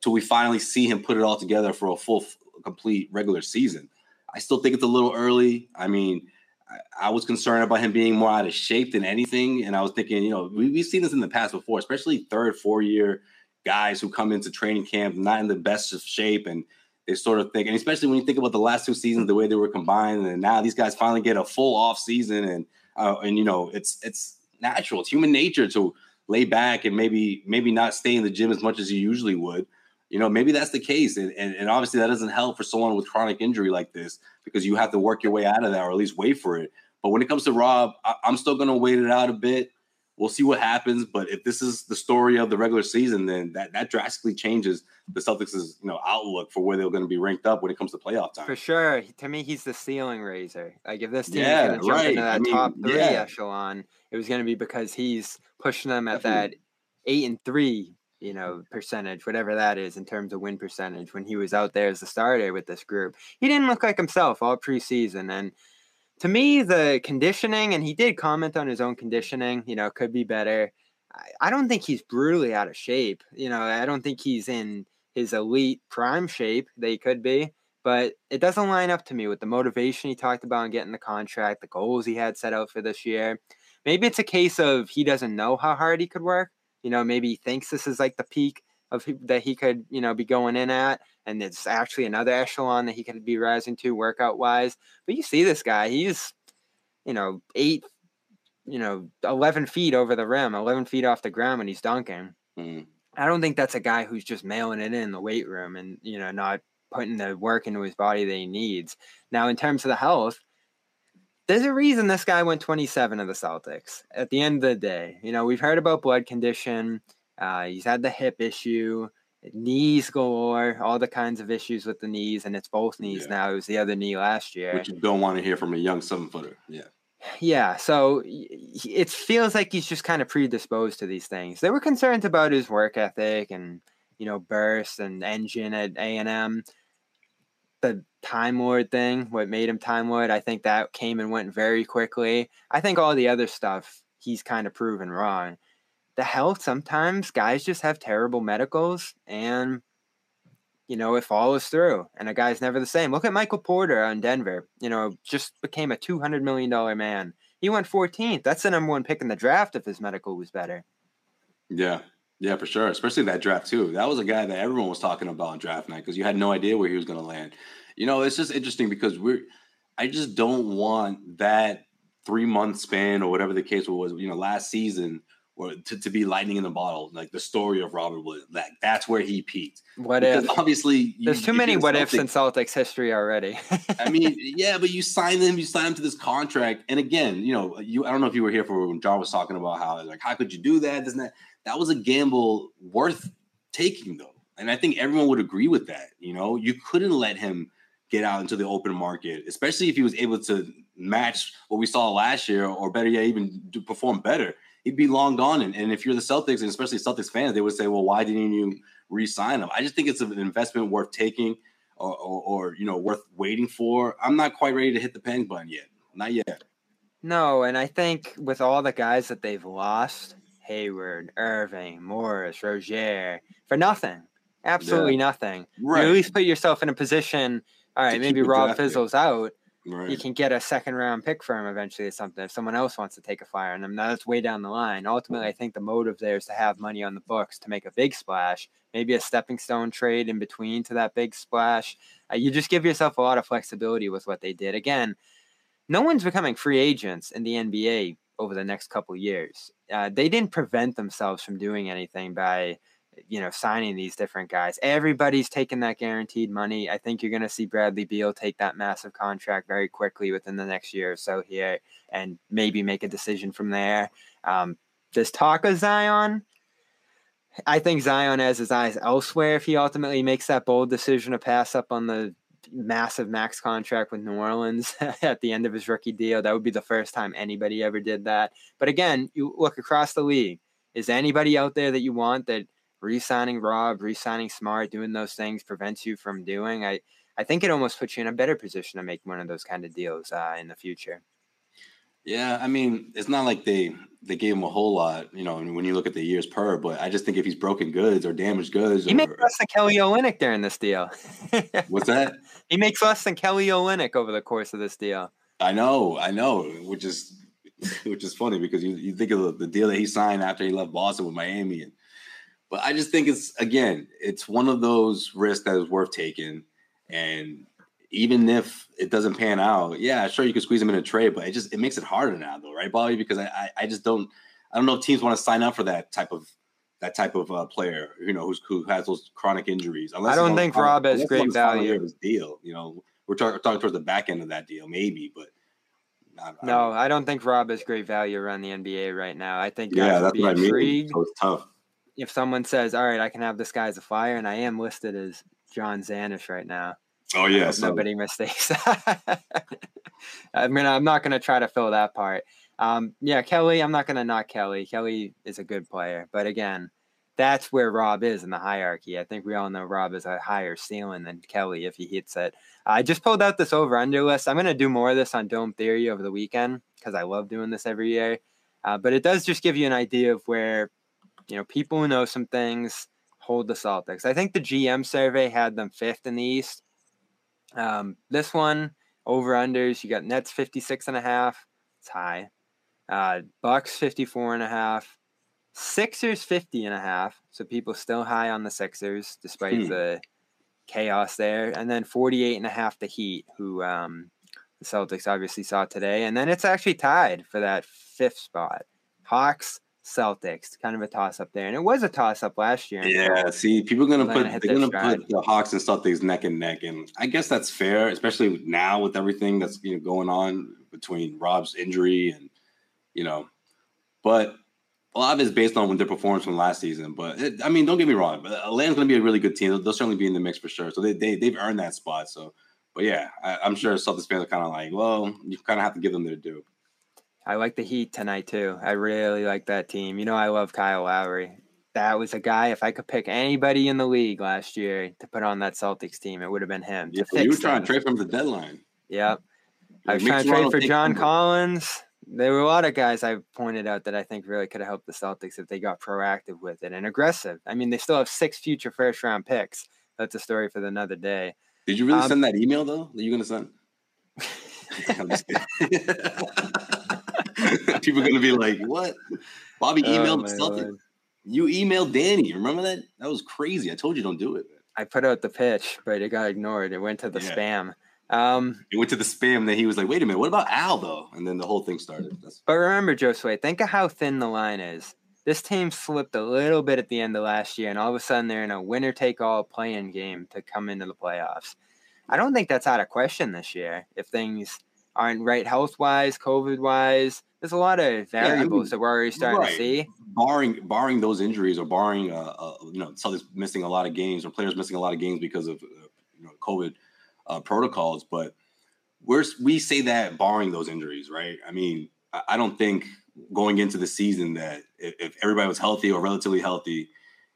till we finally see him put it all together for a full complete regular season. I still think it's a little early. I mean, I, was concerned about him being more out of shape than anything, and I was thinking, you know, we, we've seen this in the past before, especially third, four year guys who come into training camp not in the best of shape and they sort of think, and especially when you think about the last two seasons, the way they were combined, and now these guys finally get a full off season, and uh, and you know, it's it's natural, it's human nature to lay back and maybe maybe not stay in the gym as much as you usually would. You know, maybe that's the case. And, and, and obviously that doesn't help for someone with chronic injury like this because you have to work your way out of that or at least wait for it. But when it comes to Rob, I, I'm still going to wait it out a bit. We'll see what happens. But if this is the story of the regular season, then that, that drastically changes the Celtics' you know outlook for where they're going to be ranked up when it comes to playoff time. For sure. To me, he's the ceiling raiser. Like if this team yeah, is going to jump right. into that I mean, top three yeah. echelon, it was going to be because he's pushing them at that eight and three you mm. know, percentage, whatever that is in terms of win percentage when he was out there as a starter with this group. He didn't look like himself all preseason. And to me, the conditioning, and he did comment on his own conditioning, you know, could be better. I, don't think he's brutally out of shape. You know, I don't think he's in his elite prime shape that he could be, but it doesn't line up to me with the motivation he talked about in getting the contract, the goals he had set out for this year. Maybe it's a case of he doesn't know how hard he could work. You know, maybe he thinks this is like the peak of that he could, you know, be going in at, and it's actually another echelon that he could be rising to workout wise. But you see this guy, he's, you know, eight, you know, eleven feet over the rim, eleven feet off the ground when he's dunking. Mm. I don't think that's a guy who's just mailing it in the weight room and you know not putting the work into his body that he needs. Now, in terms of the health, there's a reason this guy went 27 of the Celtics. At the end of the day, you know, we've heard about blood condition. Uh, he's had the hip issue, knees galore, all the kinds of issues with the knees, and it's both knees yeah. now. It was the other knee last year. Which you don't want to hear from a young seven footer. Yeah. Yeah, so it feels like he's just kind of predisposed to these things. There were concerns about his work ethic and you know burst and engine at A and M. The Time Lord thing, what made him Time Lord, I think that came and went very quickly. I think all the other stuff he's kind of proven wrong. The health, sometimes guys just have terrible medicals and you know, it follows through and a guy's never the same. Look at Michael Porter on Denver, you know, just became a $200 million man. He went 14th. That's the number one pick in the draft if his medical was better. Yeah. Yeah, for sure. Especially that draft, too. That was a guy that everyone was talking about on draft night because you had no idea where he was going to land. You know, it's just interesting because we're, I just don't want that three month span or whatever the case was, you know, last season or to, to be lightning in the bottle, like the story of Robert Williams. That that's where he peaked. What because if? Obviously, there's too many what ifs in Celtics history already. I mean, yeah, but you sign them, you sign them to this contract, and again, you know, you I don't know if you were here for when John was talking about how like how could you do that? And that. That was a gamble worth taking, though, and I think everyone would agree with that. You know, you couldn't let him get out into the open market, especially if he was able to match what we saw last year, or better yet, even do, perform better. He'd be long gone. And, and if you're the Celtics, and especially Celtics fans, they would say, "Well, why didn't you re-sign him?" I just think it's an investment worth taking, or, or, or you know, worth waiting for. I'm not quite ready to hit the panic button yet. Not yet. No, and I think with all the guys that they've lost, Hayward, Irving, Morris, Rozier, for nothing, absolutely yeah. nothing. Right. You at least put yourself in a position all right, maybe Rob fizzles out. Right. You can get a second round pick for him eventually or something if someone else wants to take a flyer on him. Now that's way down the line. Ultimately, I think the motive there is to have money on the books to make a big splash, maybe a stepping stone trade in between to that big splash. Uh, you just give yourself a lot of flexibility with what they did. Again, no one's becoming free agents in the NBA over the next couple years. Uh, they didn't prevent themselves from doing anything by you know, signing these different guys. Everybody's taking that guaranteed money. I think you're going to see Bradley Beal take that massive contract very quickly within the next year or so here and maybe make a decision from there. Um, this talk of Zion, I think Zion has his eyes elsewhere if he ultimately makes that bold decision to pass up on the massive max contract with New Orleans at the end of his rookie deal. That would be the first time anybody ever did that. But again, you look across the league. Is anybody out there that you want that re-signing Rob, re-signing Smart, doing those things prevents you from doing. I I think it almost puts you in a better position to make one of those kind of deals uh, in the future. Yeah, I mean, it's not like they they gave him a whole lot, you know, when you look at the years per, but I just think if he's broken goods or damaged goods, he or, makes less than Kelly Olynyk during this deal. What's that? He makes less than Kelly Olynyk over the course of this deal. I know, I know, which is which is funny because you, you think of the, the deal that he signed after he left Boston with Miami and but I just think it's again, it's one of those risks that is worth taking. And even if it doesn't pan out, yeah, sure you could squeeze him in a trade, but it just it makes it harder now though, right, Bobby? Because I I, I just don't I don't know if teams want to sign up for that type of that type of uh, player, you know, who's who has those chronic injuries. Unless I don't think Rob has great value. Of his deal, you know, we're talking, talking towards the back end of that deal, maybe, but. Not, no, I don't think Rob has great value around the NBA right now. I think yeah, that's what. I mean. So it's tough. If someone says, "All right, I can have this guy as a flyer," and I am listed as John Zannis right now. Oh yeah, nobody mistakes. I mean, I'm not going to try to fill that part. Um, yeah, Kelly, I'm not going to knock Kelly. Kelly is a good player, but again, that's where Rob is in the hierarchy. I think we all know Rob is a higher ceiling than Kelly if he hits it. I just pulled out this over under list. I'm going to do more of this on Dome Theory over the weekend because I love doing this every year. Uh, but it does just give you an idea of where, you know, people who know some things hold the Celtics. I think the GM survey had them fifth in the East. Um, this one, over unders, you got Nets 56 and a half. It's high. Uh, Bucks 54 and a half. Sixers 50 and a half. So people still high on the Sixers despite hmm. the chaos there. And then 48 and a half the Heat, who um, the Celtics obviously saw today. And then it's actually tied for that fifth spot. Hawks, Celtics, kind of a toss up there. And it was a toss up last year. Yeah, see, people are gonna Atlanta put they're gonna stride. put the Hawks and Celtics neck and neck. And I guess that's fair, especially now with everything that's you know going on between Rob's injury and you know, but a lot of it's based on their performance from last season. But it, I mean, don't get me wrong, but Atlanta's going to be a really good team. They'll, they'll, certainly be in the mix for sure. So they, they they've earned that spot. So, but yeah, I, am sure Celtics fans are kind of like, well, you kind of have to give them their due. I like the Heat tonight too. I really like that team. You know, I love Kyle Lowry. That was a guy. If I could pick anybody in the league last year to put on that Celtics team, it would have been him. Yeah, you were trying to trade from the deadline. Yep. I was trying to trade for John Collins there were a lot of guys I pointed out that I think really could have helped the Celtics if they got proactive with it and aggressive. I mean, they still have six future first round picks. That's a story for another day. Did you really um, send that email though? Are you gonna send? People are gonna be like, "What?" Bobby oh, emailed oh. Lord. You emailed Danny. Remember that? That was crazy. I told you don't do it. I put out the pitch, but it got ignored. It went to the yeah. spam. Um, it went to the spam. Then he was like, "Wait a minute, what about Al though?" And then the whole thing started. That's- but remember, Josue, think of how thin the line is. This team slipped a little bit at the end of last year, and all of a sudden they're in a winner-take-all playing game to come into the playoffs. I don't think that's out of question this year. If things aren't right health-wise, COVID-wise, there's a lot of variables yeah, I mean, that we're already starting right. to see. Barring barring those injuries, or barring uh, uh, you know, Celtics missing a lot of games, or players missing a lot of games because of uh, you know COVID uh, protocols, but we're we say that barring those injuries, right? I mean, I don't think going into the season that if, if everybody was healthy or relatively healthy,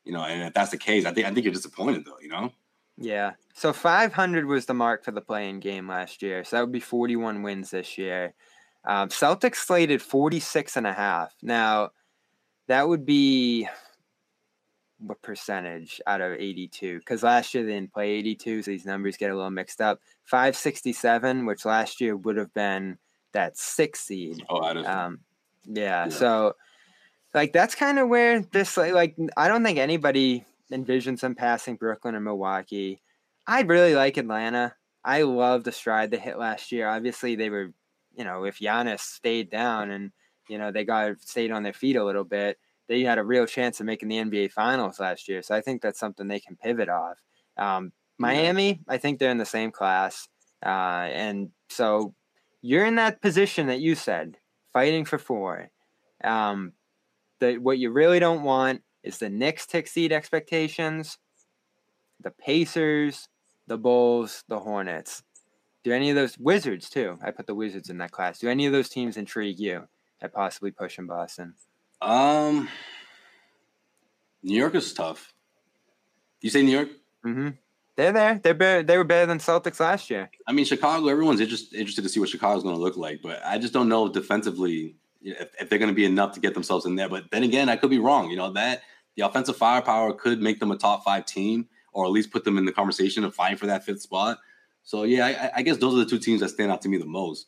you know, and if that's the case, I think I think you're disappointed though, you know. Yeah. So 500 was the mark for the playing game last year. So that would be 41 wins this year. Um, Celtics slated 46 and a half. Now, that would be what percentage out of 82 because last year they didn't play 82 so these numbers get a little mixed up. 567 which last year would have been that six seed. Oh I um yeah, yeah. so like that's kind of where this like, like i don't think anybody envisions them passing brooklyn or milwaukee. I really like atlanta. I love the stride they hit last year. Obviously they were you know if Giannis stayed down and you know they got stayed on their feet a little bit they had a real chance of making the NBA Finals last year. So I think that's something they can pivot off. Um, Miami, I think they're in the same class, uh, and so you're in that position that you said, fighting for four. Um, the what you really don't want is the Knicks to exceed expectations, the Pacers, the Bulls, the Hornets. Do any of those Wizards too? I put the Wizards in that class. Do any of those teams intrigue you at possibly pushing Boston? Um, New York is tough. You say New York? Mm-hmm. They're there. They're better. They were better than Celtics last year. I mean, Chicago. Everyone's interested interested to see what Chicago's going to look like, but I just don't know defensively if, if they're going to be enough to get themselves in there. But then again, I could be wrong. You know that the offensive firepower could make them a top five team, or at least put them in the conversation of fighting for that fifth spot. So yeah, I, I guess those are the two teams that stand out to me the most.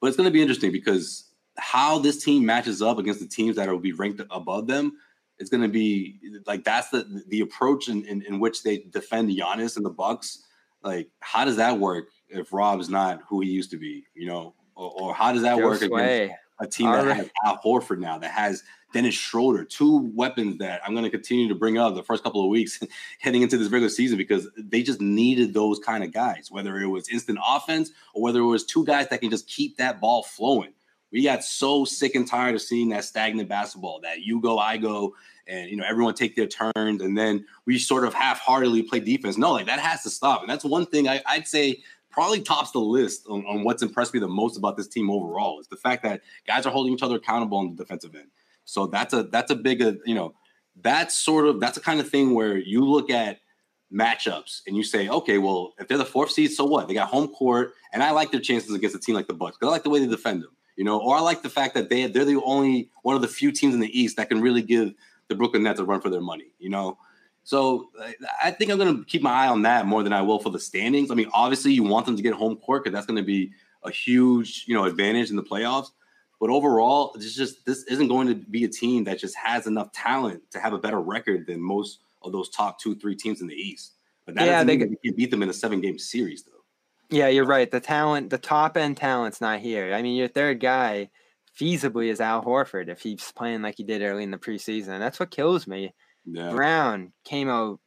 But it's going to be interesting because how this team matches up against the teams that will be ranked above them is going to be like that's the the approach in, in, in which they defend Giannis and the Bucks. Like, how does that work if Rob's not who he used to be? You know, or, or how does that Joe work Sway. against a team All that right. has Al Horford now, that has Dennis Schroeder, two weapons that I'm going to continue to bring up the first couple of weeks heading into this regular season because they just needed those kind of guys, whether it was instant offense or whether it was two guys that can just keep that ball flowing. We got so sick and tired of seeing that stagnant basketball, that you go, I go, and you know everyone take their turns, and then we sort of half-heartedly play defense. No, like that has to stop, and that's one thing I, would say probably tops the list on, on what's impressed me the most about this team overall is the fact that guys are holding each other accountable on the defensive end. So that's a that's a big uh, you know that's sort of that's the kind of thing where you look at matchups and you say, okay, well, if they're the fourth seed, so what? They got home court, and I like their chances against a team like the Bucks because I like the way they defend them. You know, or I like the fact that they they're the only one of the few teams in the East that can really give the Brooklyn Nets a run for their money. You know, so I think I'm going to keep my eye on that more than I will for the standings. I mean, obviously, you want them to get home court because that's going to be a huge you know advantage in the playoffs. But overall, it's just this isn't going to be a team that just has enough talent to have a better record than most of those top two, three teams in the East. But that yeah, they can beat them in a seven game series, though. Yeah, you're right. The talent, the top end talent's not here. I mean, your third guy feasibly is Al Horford if he's playing like he did early in the preseason. That's what kills me. Yeah. Brown came out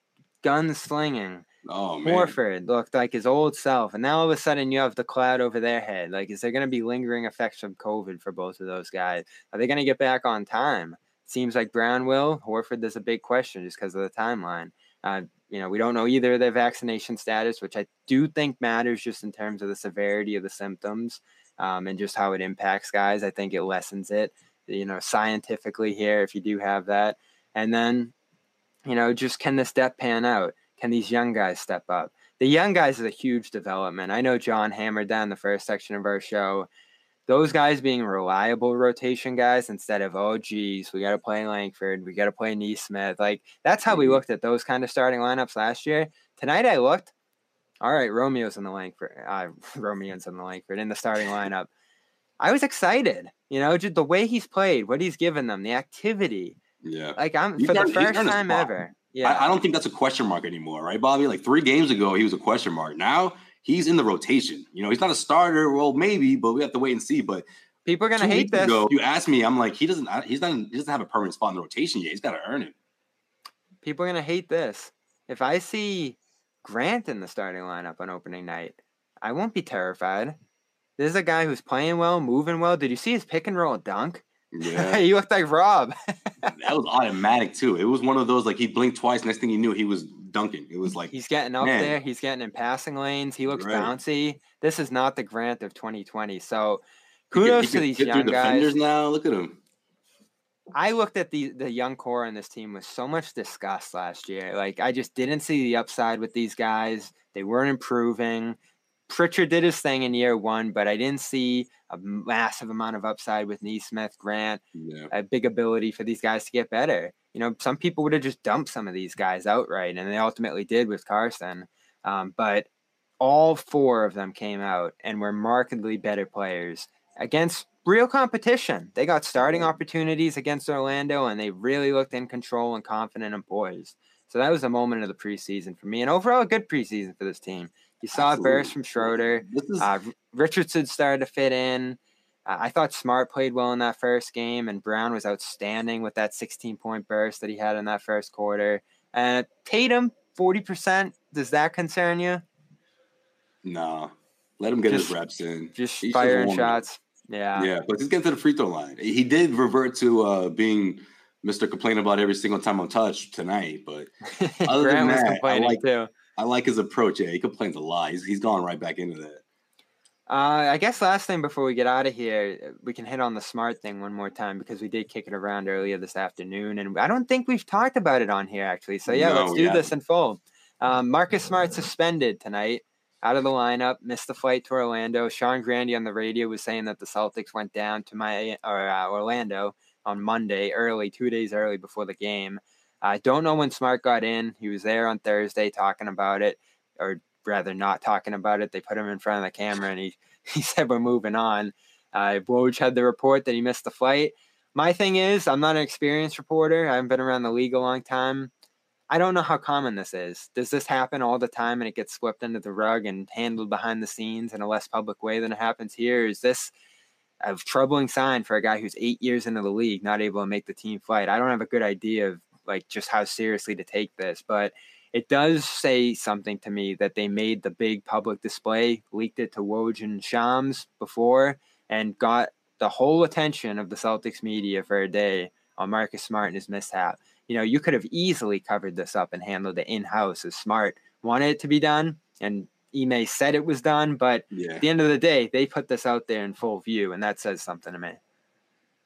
gunslinging. Oh man. Horford looked like his old self, and now all of a sudden you have the cloud over their head. Like, is there going to be lingering effects from COVID for both of those guys? Are they going to get back on time? Seems like Brown will. Horford, there's a big question just because of the timeline. Uh, you know, we don't know either their vaccination status, which I do think matters just in terms of the severity of the symptoms um, and just how it impacts guys. I think it lessens it, you know, scientifically here if you do have that. And then, you know, just can this step pan out? Can these young guys step up? The young guys is a huge development. I know John hammered that in the first section of our show. Those guys being reliable rotation guys instead of, oh, geez, we got to play Langford, we got to play Nesmith. Like, that's how we mm-hmm. looked at those kind of starting lineups last year. Tonight I looked, all right, Romeo's in the Langford, uh, Romeo's in the Langford in the starting lineup. I was excited, you know, just the way he's played, what he's given them, the activity. Yeah. Like, I'm for the first time ever. Yeah. I, I, don't think that's a question mark anymore, right, Bobby? Like three games ago, he was a question mark. Now he's in the rotation. You know, he's not a starter. Well, maybe, but we have to wait and see. But people are gonna hate this. Ago, you ask me, I'm like, he doesn't. He's not. He doesn't have a permanent spot in the rotation yet. He's got to earn it. People are gonna hate this. If I see Grant in the starting lineup on opening night, I won't be terrified. This is a guy who's playing well, moving well. Did you see his pick and roll dunk? Yeah. he looked like Rob. that was automatic too. It was one of those like he blinked twice. Next thing you knew, he was dunking. It was like he's getting up man. there. He's getting in passing lanes. He looks right. bouncy. This is not the Grant of 2020. So kudos to these young guys. Now look at him. I looked at the the young core on this team with so much disgust last year. Like I just didn't see the upside with these guys. They weren't improving. Pritchard did his thing in year one, but I didn't see a massive amount of upside with Nesmith, Grant, yeah. a big ability for these guys to get better. You know, some people would have just dumped some of these guys outright, and they ultimately did with Carson. Um, but all four of them came out and were markedly better players against real competition. They got starting opportunities against Orlando, and they really looked in control and confident and poised. So that was a moment of the preseason for me, and overall a good preseason for this team. You saw Absolutely. a burst from Schroeder. Is- uh, Richardson started to fit in. Uh, I thought Smart played well in that first game, and Brown was outstanding with that 16 point burst that he had in that first quarter. And uh, Tatum, 40%. Does that concern you? No. Let him get just, his reps in. Just He's firing shots. Yeah. Yeah, but just get to the free throw line. He did revert to uh, being Mr. Complain about every single time I'm touched tonight, but other than that, I like, too. I like his approach. Yeah, he complains a lot. He's, he's gone right back into that. Uh, I guess last thing before we get out of here, we can hit on the smart thing one more time because we did kick it around earlier this afternoon, and I don't think we've talked about it on here actually. So yeah, no, let's do yeah. this in full. Um, Marcus Smart suspended tonight, out of the lineup, missed the flight to Orlando. Sean Grandy on the radio was saying that the Celtics went down to my or uh, Orlando on Monday, early, two days early before the game. I don't know when Smart got in. He was there on Thursday talking about it, or rather not talking about it. They put him in front of the camera and he, he said, We're moving on. Uh, Woj had the report that he missed the flight. My thing is, I'm not an experienced reporter. I haven't been around the league a long time. I don't know how common this is. Does this happen all the time and it gets swept under the rug and handled behind the scenes in a less public way than it happens here? Is this a troubling sign for a guy who's eight years into the league, not able to make the team flight. I don't have a good idea of like just how seriously to take this, but it does say something to me that they made the big public display, leaked it to Woj and Shams before, and got the whole attention of the Celtics media for a day on Marcus Smart and his mishap. You know, you could have easily covered this up and handled it in house as Smart wanted it to be done, and Ime said it was done, but yeah. at the end of the day, they put this out there in full view, and that says something to me.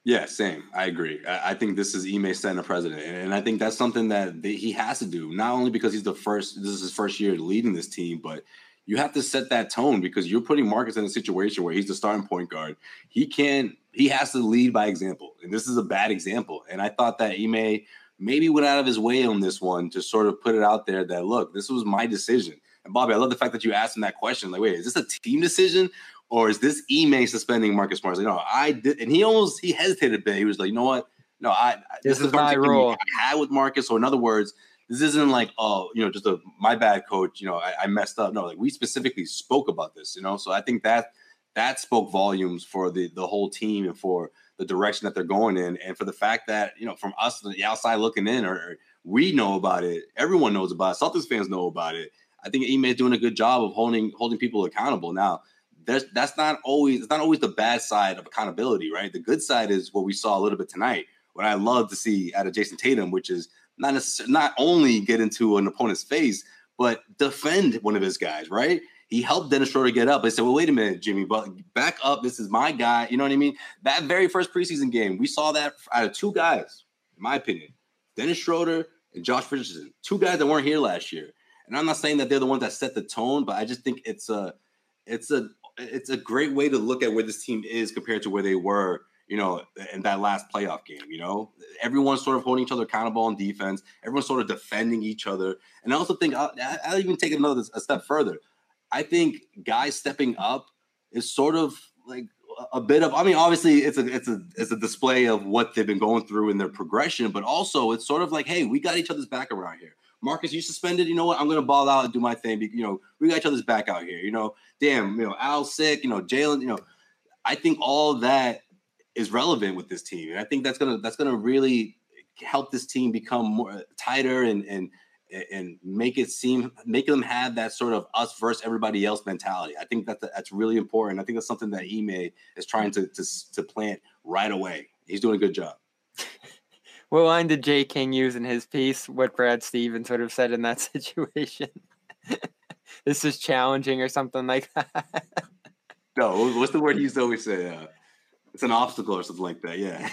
Yeah, same. I agree. I, think this is Ime setting a president, and, I think that's something that he has to do. Not only because he's the first, this is his first year leading this team, but you have to set that tone because you're putting Marcus in a situation where he's the starting point guard. He can't. He has to lead by example, and this is a bad example. And I thought that Ime maybe went out of his way on this one to sort of put it out there that look, this was my decision. And Bobby, I love the fact that you asked him that question. Like, wait, is this a team decision or is this Ime suspending Marcus Smart? Like, no, I did, and he almost he hesitated a bit. He was like, you know what? No, I this, this is my role. I had with Marcus. So in other words, this isn't like oh, you know, just a my bad coach. You know, I, I messed up. No, like we specifically spoke about this. You know, so I think that that spoke volumes for the the whole team and for the direction that they're going in, and for the fact that you know, from us the outside looking in, or, or we know about it, everyone knows about it. Celtics fans know about it I think Ime is doing a good job of holding holding people accountable. Now, there's that's not always it's not always the bad side of accountability, right? The good side is what we saw a little bit tonight. What I love to see out of Jayson Tatum, which is not necessarily not only get into an opponent's face, but defend one of his guys, right? He helped Dennis Schroeder get up. I said, well, wait a minute, Jimmy, but back up. This is my guy. You know what I mean? That very first preseason game, we saw that out of two guys, in my opinion, Dennis Schroeder and Josh Richardson, two guys that weren't here last year. And I'm not saying that they're the ones that set the tone, but I just think it's a it's a it's a great way to look at where this team is compared to where they were, you know, in that last playoff game. You know, everyone's sort of holding each other accountable on defense. Everyone's sort of defending each other. And I also think I'll, I'll even take another a step further. I think guys stepping up is sort of like a bit of I mean obviously it's a it's a it's a display of what they've been going through in their progression but also it's sort of like hey we got each other's back around here Marcus, you suspended. You know what? I'm gonna ball out and do my thing. You know, we got each other's back out here. You know, damn, you know, Al sick. You know, Jalen. You know, I think all that is relevant with this team, and I think that's gonna that's gonna really help this team become more uh, tighter and and and make it seem make them have that sort of us versus everybody else mentality. I think that that's really important. I think that's something that Ime is trying to to to plant right away. He's doing a good job. What line did Jay King use in his piece? What Brad Stevens would have said in that situation? this is challenging or something like that. no, what's the word he used to always say? Uh, it's an obstacle or something like that. Yeah.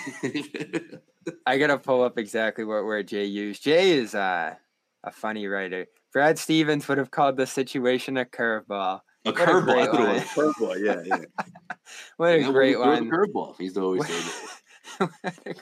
I gotta pull up exactly what word Jay used. Jay is uh, a funny writer. Brad Stevens would have called the situation a curveball. A curveball. A curveball. Yeah, yeah. what a yeah, great line. Curveball. He's always saying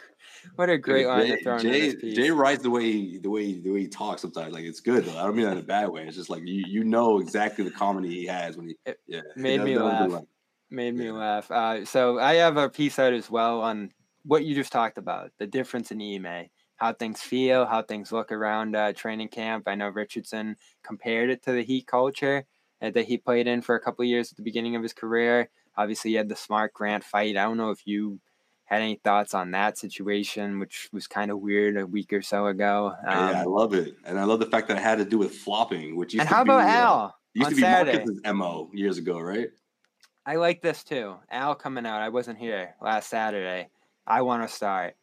what a great line to throw Jay, Jay writes the way he, the way the way he talks sometimes. Like it's good though. I don't mean that in a bad way. It's just like you you know exactly the comedy he has when he it yeah made me laugh. Made me laugh. Uh, so I have a piece out as well on what you just talked about, the difference in Ime, how things feel, how things look around uh, training camp. I know Richardson compared it to the Heat culture uh, that he played in for a couple years at the beginning of his career. Obviously, he had the Smart Grant fight. I don't know if you had any thoughts on that situation, which was kind of weird a week or so ago. Um, yeah, I love it, and I love the fact that it had to do with flopping, which used and to how about be, Al? Uh, used to be Saturday. Marcus's mo years ago, right? I like this too. Al coming out. I wasn't here last Saturday. I want to start.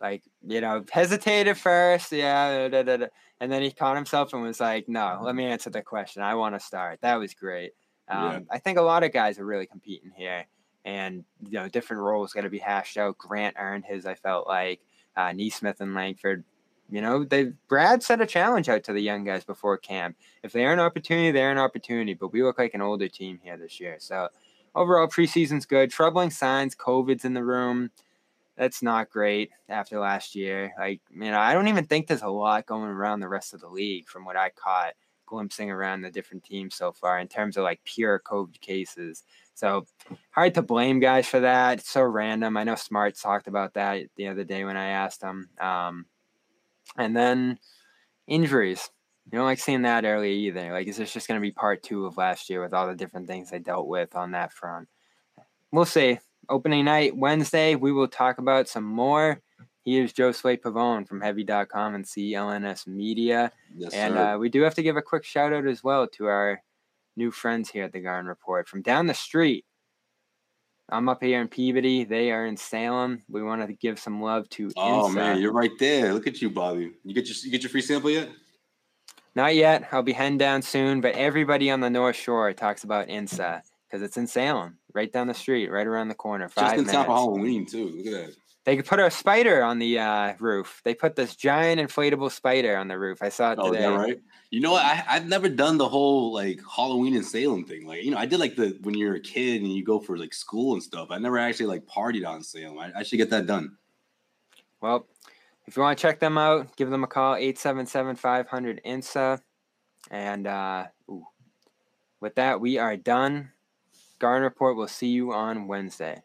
Like you know, hesitated first, yeah, da, da, da, and then he caught himself and was like, "No, let me answer the question. I want to start." That was great. Um, yeah. I think a lot of guys are really competing here and you know different roles got to be hashed out. Grant earned his. I felt like uh, Nesmith and Langford. You know, they Brad set a challenge out to the young guys before camp. If they are an opportunity, they're an opportunity. But we look like an older team here this year. So overall, preseason's good. Troubling signs. COVID's in the room. That's not great after last year. Like, you know, I don't even think there's a lot going around the rest of the league from what I caught glimpsing around the different teams so far in terms of like pure COVID cases. So hard to blame guys for that. It's so random. I know Smarts talked about that the other day when I asked him. Um, and then injuries. You don't like seeing that early either. Like, is this just going to be part two of last year with all the different things they dealt with on that front? We'll see. opening night Wednesday, we will talk about some more. Here's Josue Pavon from Heavy.com and CLNS Media. Yes, and uh, we do have to give a quick shout out as well to our new friends here at the Garden Report from down the street. I'm up here in Peabody. They are in Salem. We wanted to give some love to. Oh Insa. man, you're right there. Look at you, Bobby. You get your you get your free sample yet? Not yet. I'll be heading down soon. But everybody on the North Shore talks about INSA because it's in Salem, right down the street, right around the corner. Five Just in minutes. time for Halloween too. Look at that. They could put a spider on the uh, roof. They put this giant inflatable spider on the roof. I saw it oh, today. Oh, right. You know? I, I've never done the whole like Halloween in Salem thing. Like, you know, I did like the when you're a kid and you go for like school and stuff. I never actually like partied on Salem. I, I should get that done. Well, if you want to check them out, give them a call 877 500 INSA. And uh, ooh, with that, we are done. Garden Report will see you on Wednesday.